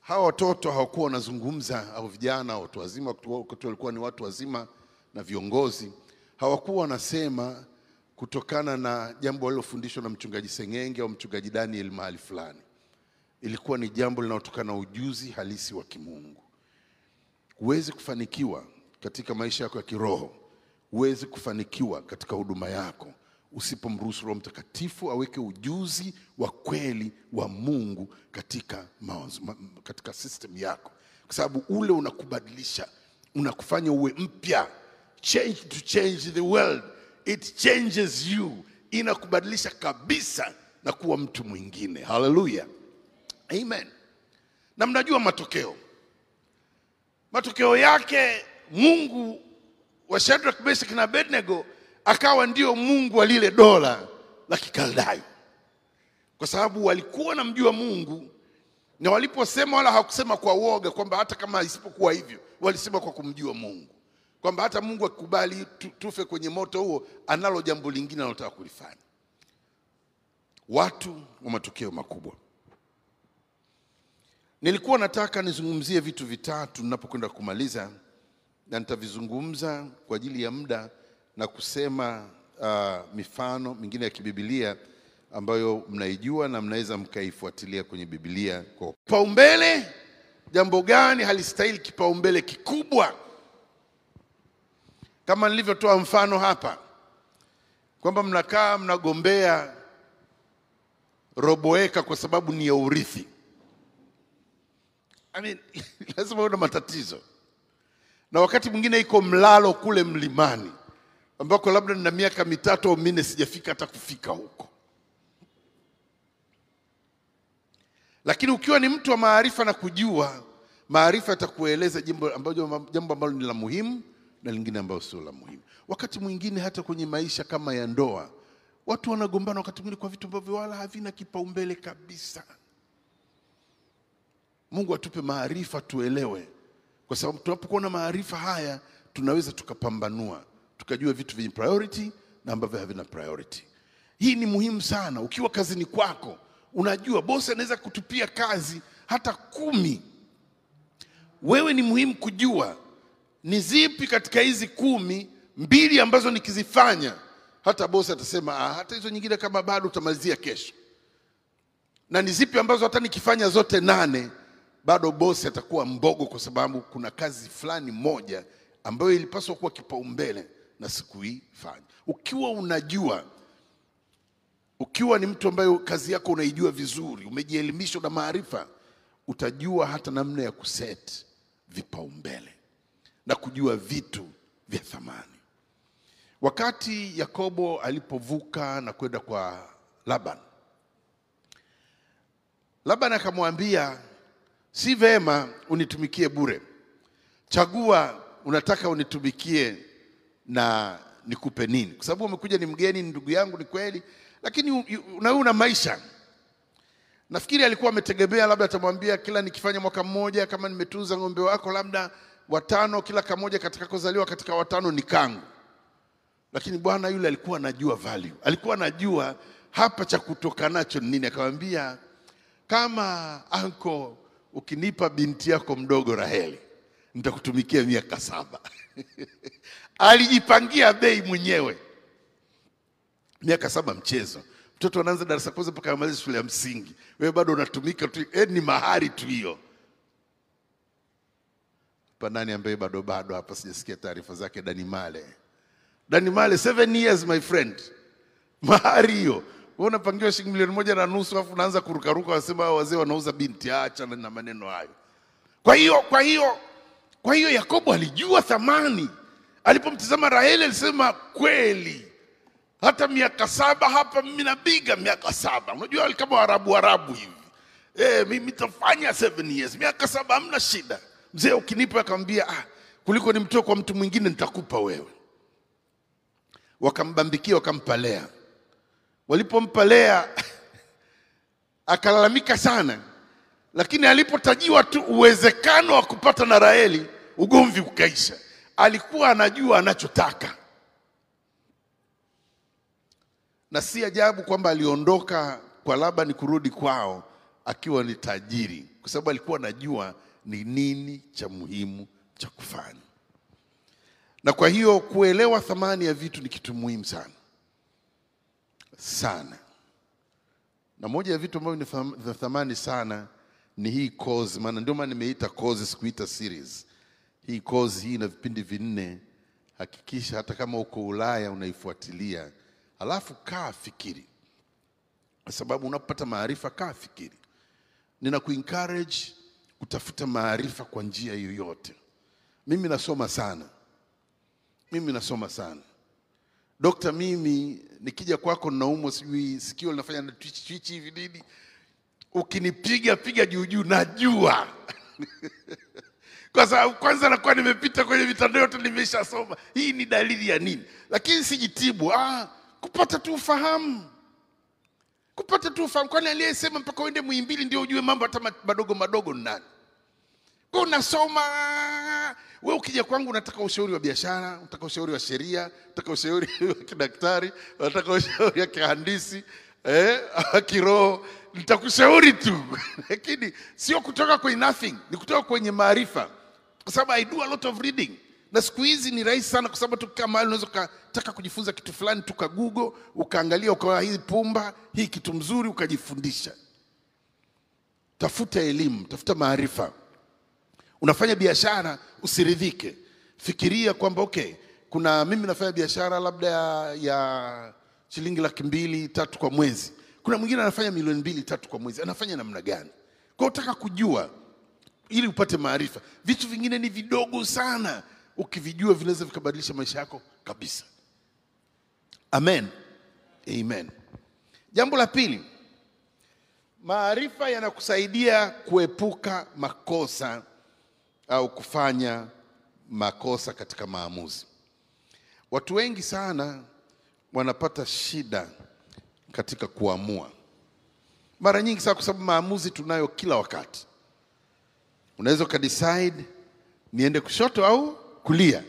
Hawa watoto hawakuwa wanazungumza, au vijana, watu wazima, wakati walikuwa ni watu wazima na viongozi, hawakuwa wanasema kutokana na jambo walilofundishwa na mchungaji Seng'enge au mchungaji Daniel mahali fulani. Ilikuwa ni jambo linalotokana na ujuzi halisi wa kimungu. Huwezi kufanikiwa katika maisha yako ya kiroho, huwezi kufanikiwa katika huduma yako usipomruhusu Roho Mtakatifu aweke ujuzi wa kweli wa Mungu katika mawazo, katika system yako, kwa sababu ule unakubadilisha, unakufanya uwe mpya. Change to change the world, it changes you, inakubadilisha kabisa na kuwa mtu mwingine. Haleluya, amen. Na mnajua matokeo matokeo yake Mungu wa Shadrach, Meshach na Abednego akawa ndio Mungu wa lile dola la Kikaldayo, kwa sababu walikuwa wanamjua Mungu na waliposema, wala hawakusema kwa woga kwamba hata kama isipokuwa hivyo, walisema kwa kumjua Mungu kwamba hata Mungu akikubali tufe kwenye moto huo, analo jambo lingine analotaka kulifanya. Watu wa matokeo makubwa. Nilikuwa nataka nizungumzie vitu vitatu ninapokwenda kumaliza, na nitavizungumza kwa ajili ya muda na kusema uh, mifano mingine ya kibibilia ambayo mnaijua na mnaweza mkaifuatilia kwenye Biblia. Kwa kipaumbele, jambo gani halistahili kipaumbele kikubwa? Kama nilivyotoa mfano hapa kwamba mnakaa mnagombea roboeka kwa sababu ni ya urithi. I mean, lazima uwe na matatizo, na wakati mwingine iko mlalo kule mlimani ambako labda nina miaka mitatu au minne sijafika hata kufika huko, lakini ukiwa ni mtu wa maarifa na kujua, maarifa yatakueleza jambo ambalo jambo ambalo ni la muhimu na lingine ambalo sio la muhimu. Wakati mwingine hata kwenye maisha kama ya ndoa, watu wanagombana wakati mwingine kwa vitu ambavyo wala havina kipaumbele kabisa. Mungu atupe maarifa tuelewe, kwa sababu tunapokuwa na maarifa haya tunaweza tukapambanua tukajua vitu vyenye priority na ambavyo havina priority. Hii ni muhimu sana. Ukiwa kazini kwako, unajua bosi anaweza kutupia kazi hata kumi. Wewe ni muhimu kujua ni zipi katika hizi kumi, mbili ambazo nikizifanya hata bosi atasema ah, hata hizo nyingine kama bado utamalizia kesho, na ni zipi ambazo hata nikifanya zote nane bado bosi atakuwa mbogo, kwa sababu kuna kazi fulani moja ambayo ilipaswa kuwa kipaumbele na sikuifanya. Ukiwa unajua, ukiwa ni mtu ambaye kazi yako unaijua vizuri, umejielimisha na maarifa, utajua hata namna ya kuset vipaumbele na kujua vitu vya thamani. Wakati Yakobo alipovuka na kwenda kwa Laban, Laban akamwambia, si vema unitumikie bure, chagua unataka unitumikie na nikupe nini? Kwa sababu umekuja ni mgeni, ni ndugu yangu, ni kweli, lakini una una maisha. Nafikiri alikuwa ametegemea labda atamwambia kila nikifanya mwaka mmoja, kama nimetunza ng'ombe wako labda watano, kila kamoja katika kozaliwa katika watano ni kangu. Lakini bwana yule alikuwa anajua value, alikuwa anajua hapa cha kutoka nacho ni nini. Akamwambia, kama anko, ukinipa binti yako mdogo Raheli nitakutumikia miaka saba. Alijipangia bei mwenyewe, miaka saba mchezo. Mtoto anaanza darasa kwanza mpaka amalize shule ya msingi, wewe bado unatumika tu, eh, ni mahari tu hiyo. Pa nani ambaye bado bado hapa sijasikia taarifa zake? Danimale Danimale, seven years my friend, mahari hiyo. Wewe unapangiwa shilingi milioni moja na nusu, afu unaanza kurukaruka, wasema wazee wanauza binti. Acha na maneno hayo. Kwa hiyo kwa hiyo kwa hiyo Yakobo alijua thamani. Alipomtizama Raheli alisema kweli, hata miaka saba hapa mimi napiga miaka saba. Unajua kama Waarabu Waarabu hivi eh, mimi nitafanya seven years, miaka saba hamna shida. Mzee ukinipa, akamwambia ah, kuliko nimtoe kwa mtu mwingine nitakupa wewe. Wakambambikia, wakampa Lea. Walipompa Lea akalalamika sana, lakini alipotajiwa tu uwezekano wa kupata na Raheli ugomvi ukaisha. Alikuwa anajua anachotaka, na si ajabu kwamba aliondoka kwa Labani kurudi kwao akiwa ni tajiri, kwa sababu alikuwa anajua ni nini cha muhimu cha kufanya. Na kwa hiyo kuelewa thamani ya vitu ni kitu muhimu sana sana, na moja ya vitu ambavyo ni vya thamani sana ni hii course, maana ndio maana nimeita course, sikuita series. Hii course hii ina vipindi vinne. Hakikisha hata kama uko Ulaya unaifuatilia, alafu kaa fikiri, kwa sababu unapopata maarifa, kaa fikiri. Nina kuencourage kutafuta maarifa kwa njia yoyote. Mimi nasoma sana, mimi nasoma sana Dokta, mimi nikija kwako naumwa, sijui sikio linafanya na twitch hivi nini, ukinipiga piga juu najua kwa sababu kwanza nakuwa nimepita kwenye mitandao yote, nimeshasoma. Hii ni dalili ya nini? Lakini sijitibu, ah, kupata tu ufahamu, kupata tu ufahamu. Kwani aliyesema mpaka uende Muhimbili ndio ujue mambo hata madogo madogo ni nani? Kwa unasoma we, ukija kwangu unataka ushauri wa biashara, unataka ushauri wa sheria, unataka ushauri wa kidaktari, unataka ushauri wa kihandisi eh, kiroho, nitakushauri tu. Lakini sio kutoka kwenye nothing, ni kutoka kwenye maarifa, kwa sababu I do a lot of reading. Na siku hizi ni rahisi sana, kwa sababu tukikaa mahali unaweza ukataka kujifunza kitu fulani, tuka Google ukaangalia, ukaona hii pumba hii kitu mzuri, ukajifundisha. Tafuta elimu, tafuta maarifa unafanya biashara usiridhike, fikiria kwamba okay, kuna mimi nafanya biashara labda ya, ya shilingi laki mbili tatu kwa mwezi, kuna mwingine anafanya milioni mbili tatu kwa mwezi, anafanya namna gani? Kwa utaka kujua ili upate maarifa. Vitu vingine ni vidogo sana, ukivijua vinaweza vikabadilisha maisha yako kabisa. Amen, amen. Jambo la pili, maarifa yanakusaidia kuepuka makosa au kufanya makosa katika maamuzi. Watu wengi sana wanapata shida katika kuamua, mara nyingi sana, kwa sababu maamuzi tunayo kila wakati. Unaweza ukadecide niende kushoto au kulia,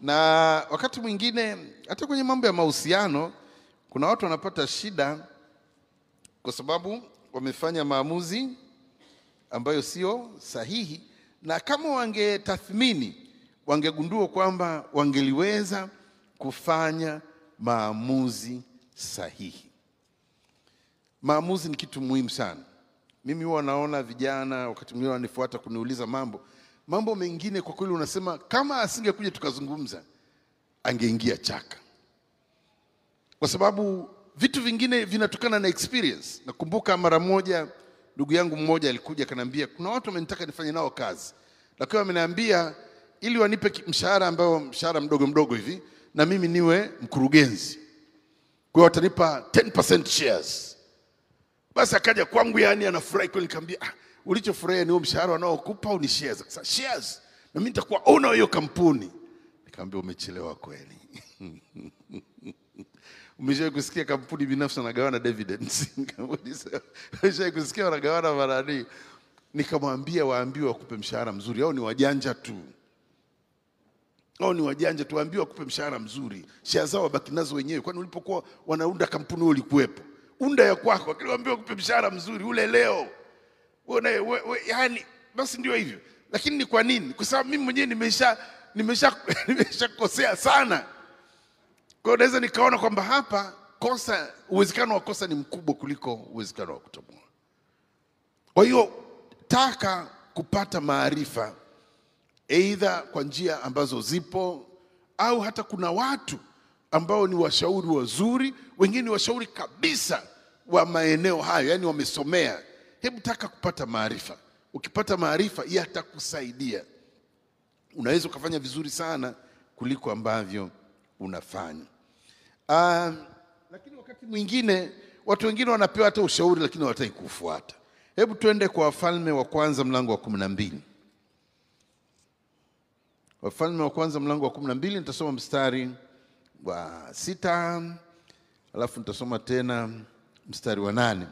na wakati mwingine hata kwenye mambo ya mahusiano kuna watu wanapata shida kwa sababu wamefanya maamuzi ambayo sio sahihi, na kama wangetathmini wangegundua kwamba wangeliweza kufanya maamuzi sahihi. Maamuzi ni kitu muhimu sana. Mimi huwa naona vijana wakati mwingine wanifuata kuniuliza mambo mambo mengine, kwa kweli unasema kama asingekuja tukazungumza, angeingia chaka, kwa sababu vitu vingine vinatokana na experience. Nakumbuka mara moja ndugu yangu mmoja alikuja akaniambia, kuna watu wamenitaka nifanye nao kazi, lakini wameniambia ili wanipe mshahara ambao mshahara mdogo mdogo hivi, na mimi niwe mkurugenzi, kwa watanipa 10% shares. Basi akaja kwangu, yani anafurahi kweli. Nikamwambia ah, ulichofurahia ni mshahara wanaokupa au ni shares? Sasa shares, na mimi nitakuwa owner hiyo kampuni. Nikamwambia umechelewa kweli. Umeshawahi kusikia kampuni binafsi wanagawana dividends? Kusikia wanagawana marani? Nikamwambia waambiwe wakupe mshahara mzuri, au ni wajanja tu au ni wajanja tu, wakupe mshahara mzuri, share zao wabaki nazo wenyewe. Kwani ulipokuwa wanaunda kampuni wewe ulikuwepo? Unda ya kwako, lakini waambiwe wakupe mshahara mzuri, ule leo we, basi ndio hivyo. Lakini ni kwa nini? Kwa sababu mimi mwenyewe nimesha nimesha nimeshakosea sana. Kwa hiyo naweza nikaona kwamba hapa kosa, uwezekano wa kosa ni mkubwa kuliko uwezekano wa kutoboa. Kwa hiyo taka kupata maarifa aidha kwa njia ambazo zipo au hata kuna watu ambao ni washauri wazuri, wengine ni washauri kabisa wa maeneo hayo, yani wamesomea. Hebu taka kupata maarifa. Ukipata maarifa yatakusaidia, unaweza ukafanya vizuri sana kuliko ambavyo unafanya. uh, lakini wakati mwingine watu wengine wanapewa hata ushauri lakini hawataki kufuata. Hebu tuende kwa Wafalme wa Kwanza mlango wa kumi na mbili. Wafalme wa Kwanza mlango wa kumi na mbili nitasoma mstari wa sita alafu nitasoma tena mstari wa nane.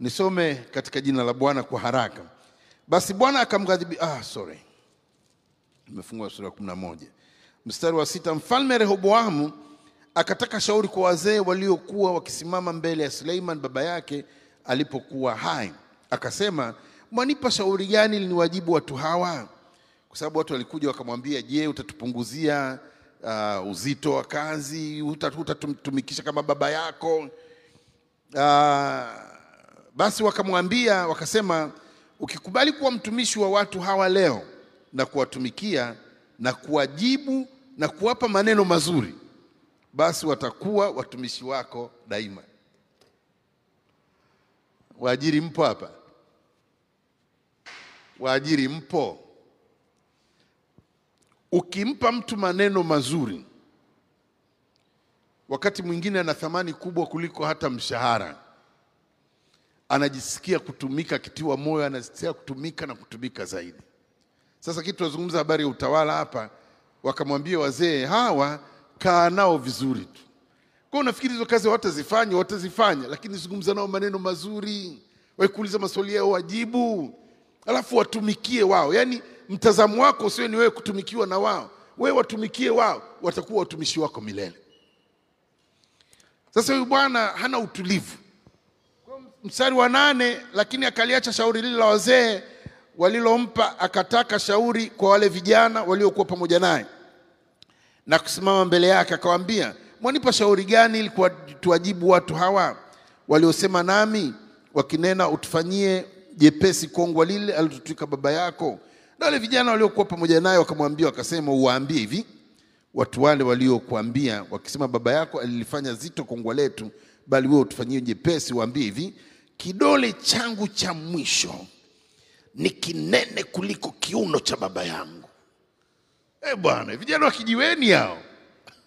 Nisome katika jina la Bwana kwa haraka. Basi Bwana akamghadhibi, ah, sorry, imefungua sura ya kumi na moja mstari wa sita. Mfalme Rehoboamu akataka shauri kwa wazee waliokuwa wakisimama mbele ya Suleiman baba yake alipokuwa hai, akasema, mwanipa shauri gani liniwajibu watu hawa? Kwa sababu watu walikuja wakamwambia, je, utatupunguzia uh, uzito wa kazi, utatumikisha kama baba yako? uh, basi wakamwambia wakasema, ukikubali kuwa mtumishi wa watu hawa leo na kuwatumikia na kuwajibu na kuwapa maneno mazuri, basi watakuwa watumishi wako daima. Waajiri mpo hapa? Waajiri mpo? Ukimpa mtu maneno mazuri, wakati mwingine ana thamani kubwa kuliko hata mshahara. Anajisikia kutumika, akitiwa moyo, anajisikia kutumika na kutumika zaidi. Sasa kitu tunazungumza habari ya utawala hapa, wakamwambia wazee hawa, kaa nao vizuri tu. Kwa unafikiri hizo kazi watazifanya? Watazifanya, lakini zungumza nao maneno mazuri, waikuuliza maswali yao wajibu, alafu watumikie wao. Yaani mtazamo wako usiwe ni wewe kutumikiwa na wao, wewe watumikie wao, watakuwa watumishi wako milele. Sasa huyu bwana hana utulivu. Mstari wa nane, lakini akaliacha shauri lile la wazee walilompa, akataka shauri kwa wale vijana waliokuwa pamoja naye na kusimama mbele yake akawaambia, mwanipa shauri gani ili tuwajibu watu hawa waliosema nami wakinena, utufanyie jepesi kongwa lile alilotutwika baba yako? Na wale vijana waliokuwa pamoja naye wakamwambia wakasema, uwaambie hivi watu wale waliokuambia wakisema, baba yako alilifanya zito kongwa letu, bali wewe utufanyie jepesi. Waambie hivi, kidole changu cha mwisho ni kinene kuliko kiuno cha baba yangu. Eh bwana, vijana wa kijiweni hao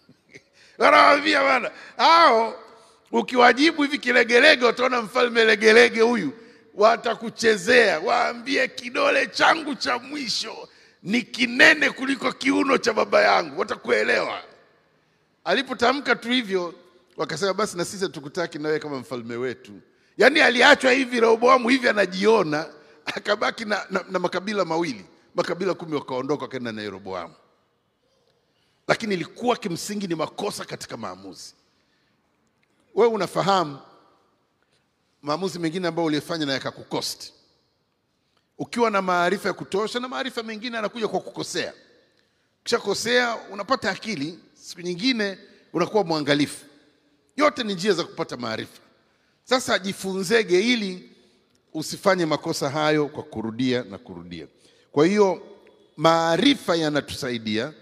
wanawaambia bwana hao, ukiwajibu hivi kilegelege, utaona mfalme legelege huyu, watakuchezea. Waambie kidole changu cha mwisho ni kinene kuliko kiuno cha baba yangu, watakuelewa. Alipotamka tu hivyo, wakasema basi na sisi tukutaki nawe kama mfalme wetu. Yaani aliachwa hivi, Rehoboamu hivi anajiona, akabaki na, na, na makabila mawili, makabila kumi wakaondoka wakaenda na Yeroboamu lakini ilikuwa kimsingi ni makosa katika maamuzi. Wewe unafahamu maamuzi mengine ambayo uliyefanya na yakakukosti. Ukiwa na maarifa ya kutosha, na maarifa mengine yanakuja kwa kukosea. Ukishakosea unapata akili, siku nyingine unakuwa mwangalifu. Yote ni njia za kupata maarifa. Sasa jifunzege ili usifanye makosa hayo kwa kurudia na kurudia. Kwa hiyo maarifa yanatusaidia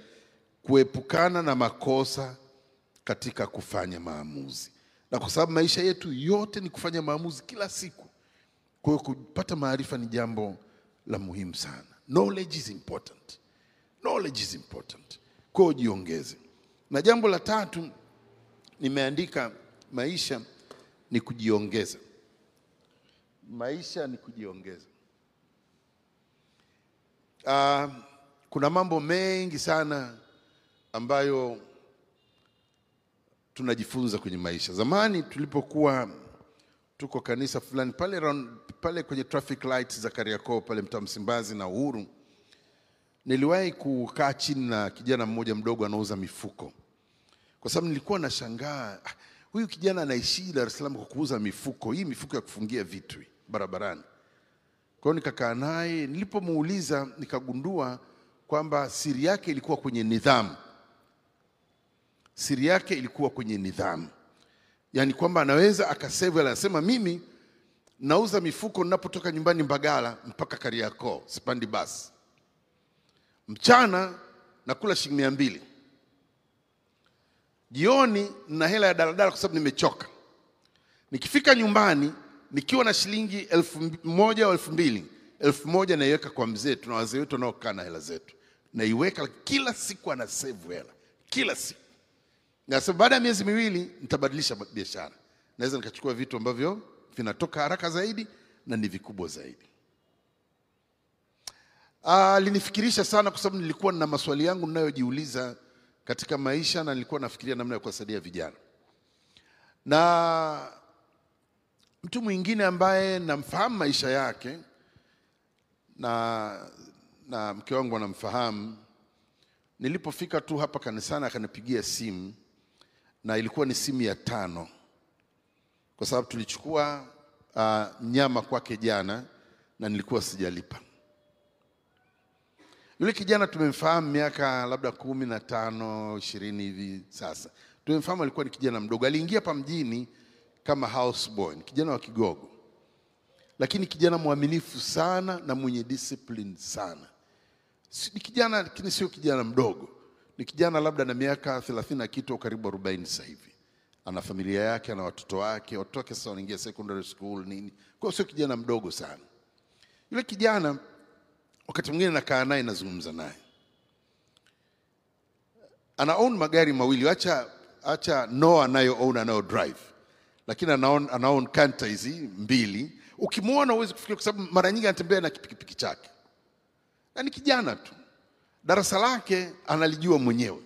kuepukana na makosa katika kufanya maamuzi, na kwa sababu maisha yetu yote ni kufanya maamuzi kila siku, kwa hiyo kupata maarifa ni jambo la muhimu sana. Knowledge is important. Knowledge is important. Kwa hiyo jiongeze. Na jambo la tatu nimeandika, maisha ni kujiongeza. Maisha ni kujiongeza. Uh, kuna mambo mengi sana ambayo tunajifunza kwenye maisha. Zamani tulipokuwa tuko kanisa fulani pale, round- pale kwenye traffic light za Kariakoo pale mtaa Msimbazi na Uhuru, niliwahi kukaa chini na kijana mmoja mdogo anauza mifuko, kwa sababu nilikuwa nashangaa ah, huyu kijana anaishi Dar es Salaam kwa kuuza mifuko, hii mifuko ya kufungia vitu barabarani. Kwa hiyo nikakaa naye, nilipomuuliza nikagundua kwamba siri yake ilikuwa kwenye nidhamu. Siri yake ilikuwa kwenye nidhamu, yaani kwamba anaweza akasave. Anasema mimi nauza mifuko ninapotoka nyumbani Mbagala mpaka Kariakoo, sipandi basi. Mchana nakula shilingi mia mbili, jioni na hela ya daladala kwa sababu nimechoka. Nikifika nyumbani nikiwa na shilingi elfu moja au elfu mbili elfu moja naiweka kwa mzee, tuna wazee wetu wanaokaa na hela zetu, naiweka kila siku, ana save hela kila siku. Nasema baada ya miezi miwili nitabadilisha biashara, naweza nikachukua vitu ambavyo vinatoka haraka zaidi na ni vikubwa zaidi. Ah, Alinifikirisha sana kwa sababu nilikuwa na maswali yangu ninayojiuliza katika maisha na nilikuwa nafikiria namna ya kuwasaidia vijana. Na mtu mwingine ambaye namfahamu maisha yake na, na mke wangu anamfahamu, nilipofika tu hapa kanisani akanipigia simu na ilikuwa ni simu ya tano kwa sababu tulichukua uh, nyama kwake jana na nilikuwa sijalipa. Yule kijana tumemfahamu miaka labda kumi na tano ishirini hivi sasa. Tumemfahamu alikuwa ni kijana mdogo, aliingia hapa mjini kama houseboy, kijana wa Kigogo, lakini kijana mwaminifu sana na mwenye discipline sana. Ni kijana lakini sio kijana mdogo, ni kijana labda na miaka 30 na kitu karibu 40 sasa hivi. Ana familia yake, ana watoto wake, watoto wake sasa wanaingia secondary school nini, kwa hiyo sio kijana mdogo sana. Yule kijana wakati mwingine nakaa naye nazungumza naye, ana own magari mawili, acha acha Noah anayo own anayo drive, lakini ana own, kanta hizi mbili. Ukimwona huwezi kufikiri, kwa sababu mara nyingi anatembea na kipikipiki chake, na ni kijana tu, darasa lake analijua mwenyewe.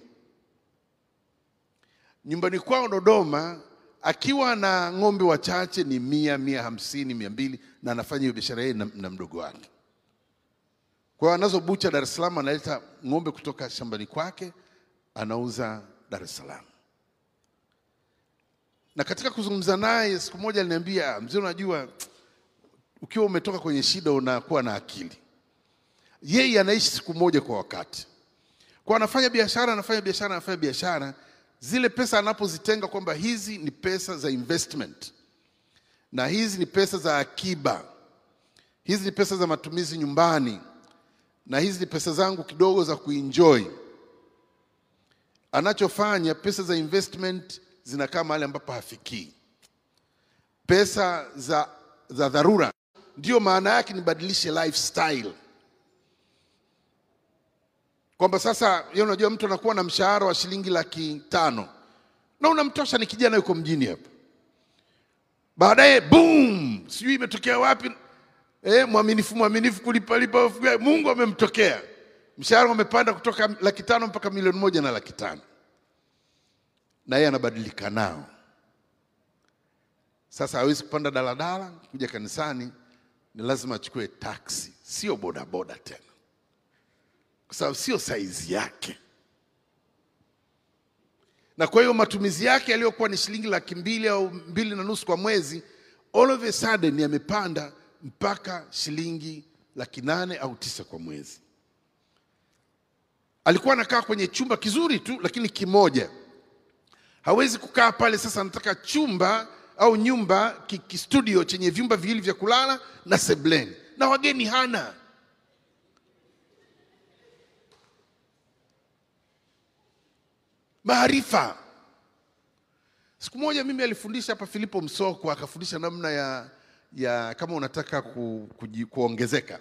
Nyumbani kwao Dodoma, akiwa na ng'ombe wachache ni mia mia hamsini mia mbili na anafanya hiyo biashara yeye na, na mdogo wake. Kwa hiyo anazo bucha Dar Salaam, analeta ng'ombe kutoka shambani kwake anauza Dar es Salaam. Na katika kuzungumza naye siku moja aliniambia, mzee, unajua ukiwa umetoka kwenye shida unakuwa na akili. Yeye anaishi siku moja kwa wakati, kwa anafanya biashara, anafanya biashara, anafanya biashara, zile pesa anapozitenga kwamba hizi ni pesa za investment. Na hizi ni pesa za akiba, hizi ni pesa za matumizi nyumbani. Na hizi ni pesa zangu kidogo za kuenjoy. Anachofanya, pesa za investment zinakaa mahali ambapo hafikii. Pesa za, za dharura ndio maana yake nibadilishe lifestyle, kwamba sasa yeye, unajua mtu anakuwa na mshahara wa shilingi laki tano. Na unamtosha, ni kijana yuko mjini hapa, baadaye boom, sijui imetokea wapi. Eh, mwaminifu mwaminifu kulipalipa, Mungu amemtokea. Mshahara umepanda kutoka laki tano mpaka milioni moja na laki tano na yeye anabadilika nao. Sasa hawezi kupanda daladala kuja kanisani, ni lazima achukue taksi, sio bodaboda tena, kwa sababu sio saizi yake. Na kwa hiyo matumizi yake yaliyokuwa ni shilingi laki mbili au mbili na nusu kwa mwezi, all of a sudden yamepanda mpaka shilingi laki nane au tisa kwa mwezi. Alikuwa anakaa kwenye chumba kizuri tu, lakini kimoja hawezi kukaa pale. Sasa anataka chumba au nyumba ki- kistudio chenye vyumba viwili vya kulala na sebleni, na wageni hana. Maarifa. Siku moja mimi alifundisha hapa Filipo Msoko, akafundisha namna ya, ya kama unataka ku, ku, kuongezeka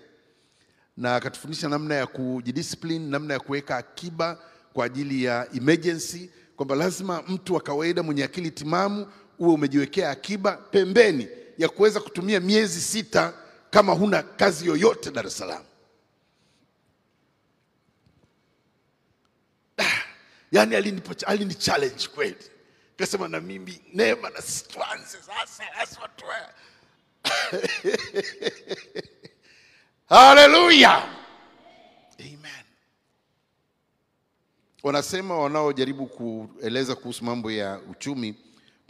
na akatufundisha namna ya kujidiscipline, namna ya kuweka akiba kwa ajili ya emergency, kwamba lazima mtu wa kawaida mwenye akili timamu uwe umejiwekea akiba pembeni ya kuweza kutumia miezi sita kama huna kazi yoyote Dar es Salaam. Ah, Yaani alini challenge kweli, kasema na mimi Neema na sisi sasa, lazima tuwe Haleluya, amen. Wanasema wanaojaribu kueleza kuhusu mambo ya uchumi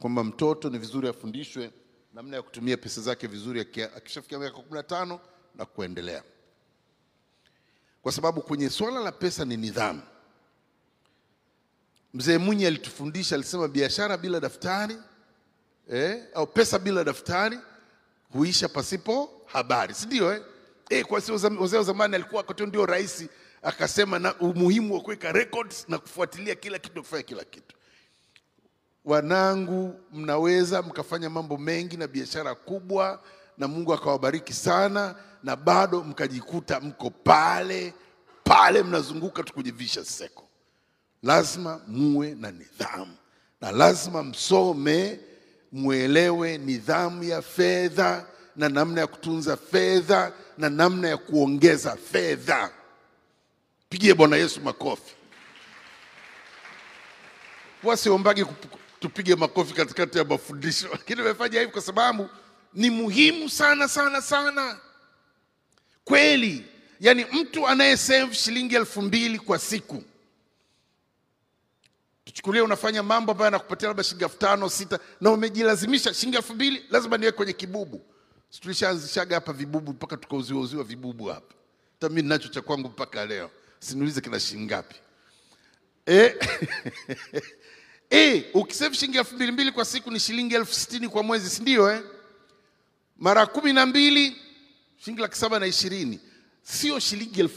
kwamba mtoto ni vizuri afundishwe namna ya kutumia pesa zake vizuri aki- akishafikia miaka kumi na tano na kuendelea, kwa sababu kwenye swala la pesa ni nidhamu. Mzee Mwinyi alitufundisha, alisema biashara bila daftari eh, au pesa bila daftari huisha pasipo habari, si ndio? Eh? Eh, kwa wazee wa zamani alikuwa wakati ndio rais akasema na umuhimu wa kuweka records na kufuatilia kila kitu kufanya kila kitu. Wanangu, mnaweza mkafanya mambo mengi na biashara kubwa na Mungu akawabariki sana, na bado mkajikuta mko pale pale mnazunguka tukujivisha seko. Lazima muwe na nidhamu na lazima msome, mwelewe nidhamu ya fedha na namna ya kutunza fedha na namna ya kuongeza fedha. Pigie Bwana Yesu makofi. Wasiombagi tupige makofi katikati ya mafundisho, lakini nimefanya hivi kwa sababu ni muhimu sana sana sana kweli. Yani mtu anayesave shilingi elfu mbili kwa siku tuchukulie unafanya mambo ambayo yanakupatia labda shilingi elfu tano sita na umejilazimisha shilingi elfu mbili lazima niwe kwenye kibubu. Tulishaanzishaga hapa vibubu mpaka tukauziwauziwa vibubu hapa. Hata mi nacho cha kwangu mpaka leo, siniulize kina shilingi ngapi. e? e, ukisave shilingi elfu mbili mbili kwa siku ni shilingi elfu sitini kwa mwezi si ndio eh? mara kumi na mbili shilingi laki saba na ishirini sio shilingi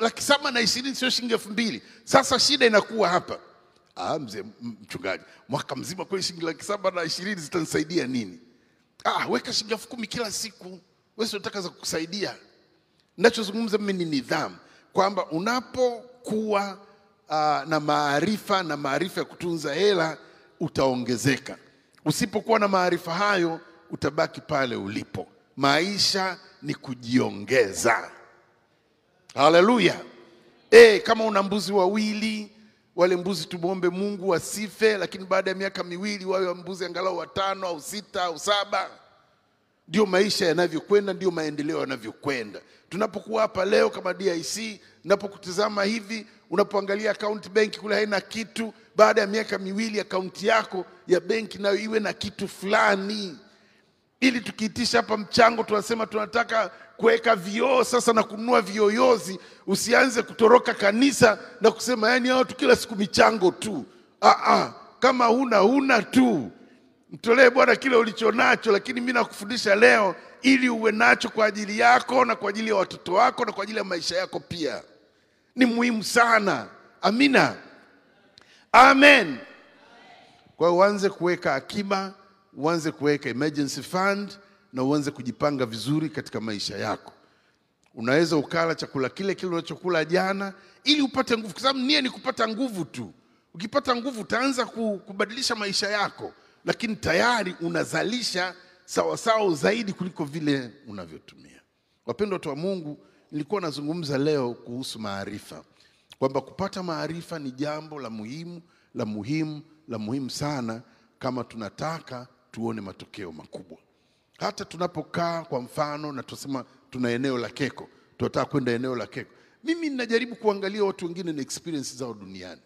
laki saba na ishirini sio shilingi elfu mbili sasa shida inakuwa hapa ah, mzee mchungaji mwaka mzima kweli shilingi laki saba na ishirini zitanisaidia nini ah, weka shilingi elfu kumi kila siku wewe unataka za kukusaidia nachozungumza mimi ni nidhamu kwamba unapokuwa uh, na maarifa na maarifa ya kutunza hela utaongezeka. Usipokuwa na maarifa hayo utabaki pale ulipo. Maisha ni kujiongeza. Haleluya! E, kama una mbuzi wawili wale mbuzi tumwombe mungu wasife lakini baada ya miaka miwili wawe mbuzi angalau watano au sita au saba ndio maisha yanavyokwenda, ndio maendeleo yanavyokwenda. Tunapokuwa hapa leo kama DIC, unapokutizama hivi, unapoangalia akaunti benki kule haina kitu, baada ya miaka miwili akaunti yako ya benki nayo iwe na kitu fulani, ili tukiitisha hapa mchango tunasema tunataka kuweka vioo sasa na kununua viyoyozi, usianze kutoroka kanisa na kusema yani hao tu kila siku michango tu. Ah, ah, kama huna huna tu mtolee Bwana kile ulicho nacho, lakini mimi nakufundisha leo ili uwe nacho kwa ajili yako na kwa ajili ya watoto wako na kwa ajili ya maisha yako pia. Ni muhimu sana. Amina, amen. Kwa hiyo uanze kuweka akiba, uanze kuweka emergency fund na uanze kujipanga vizuri katika maisha yako. Unaweza ukala chakula kile kile unachokula jana ili upate nguvu, kwa sababu nia ni kupata nguvu tu. Ukipata nguvu utaanza kubadilisha maisha yako, lakini tayari unazalisha sawasawa zaidi kuliko vile unavyotumia. Wapendwa watu wa Mungu, nilikuwa nazungumza leo kuhusu maarifa, kwamba kupata maarifa ni jambo la muhimu la muhimu la muhimu sana kama tunataka tuone matokeo makubwa. Hata tunapokaa kwa mfano na tunasema tuna eneo la keko tunataka kwenda eneo la keko. Mimi ninajaribu kuangalia watu wengine na experience zao duniani.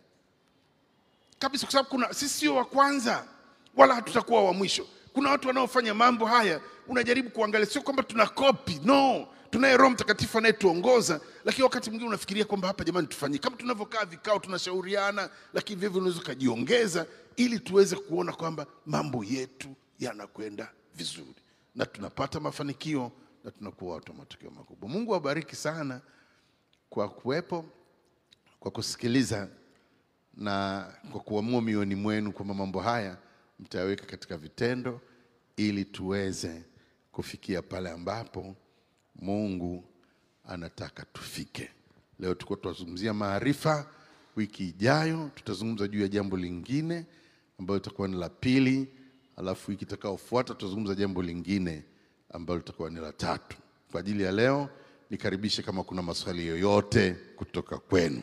Kabisa kwa sababu kuna sisi sio wa kwanza wala hatutakuwa wa mwisho. Kuna watu wanaofanya mambo haya unajaribu kuangalia sio kwamba tuna kopi no. Tunaye roho mtakatifu anayetuongoza lakini wakati mwingine unafikiria kwamba hapa jamani tufanye kama tunavyokaa vikao tunashauriana lakini vivyo unaweza ukajiongeza ili tuweze kuona kwamba mambo yetu yanakwenda vizuri. Na tunapata mafanikio na tunakuwa watu wa matokeo makubwa. Mungu awabariki sana kwa kuwepo kwa kusikiliza na kwa kuamua mioyoni mwenu kwamba mambo haya mtayaweka katika vitendo ili tuweze kufikia pale ambapo Mungu anataka tufike. Leo tuko tunazungumzia maarifa. Wiki ijayo tutazungumza juu ya jambo lingine ambalo litakuwa ni la pili, alafu wiki itakayofuata tutazungumza jambo lingine ambalo litakuwa ni la tatu. Kwa ajili ya leo, nikaribishe kama kuna maswali yoyote kutoka kwenu.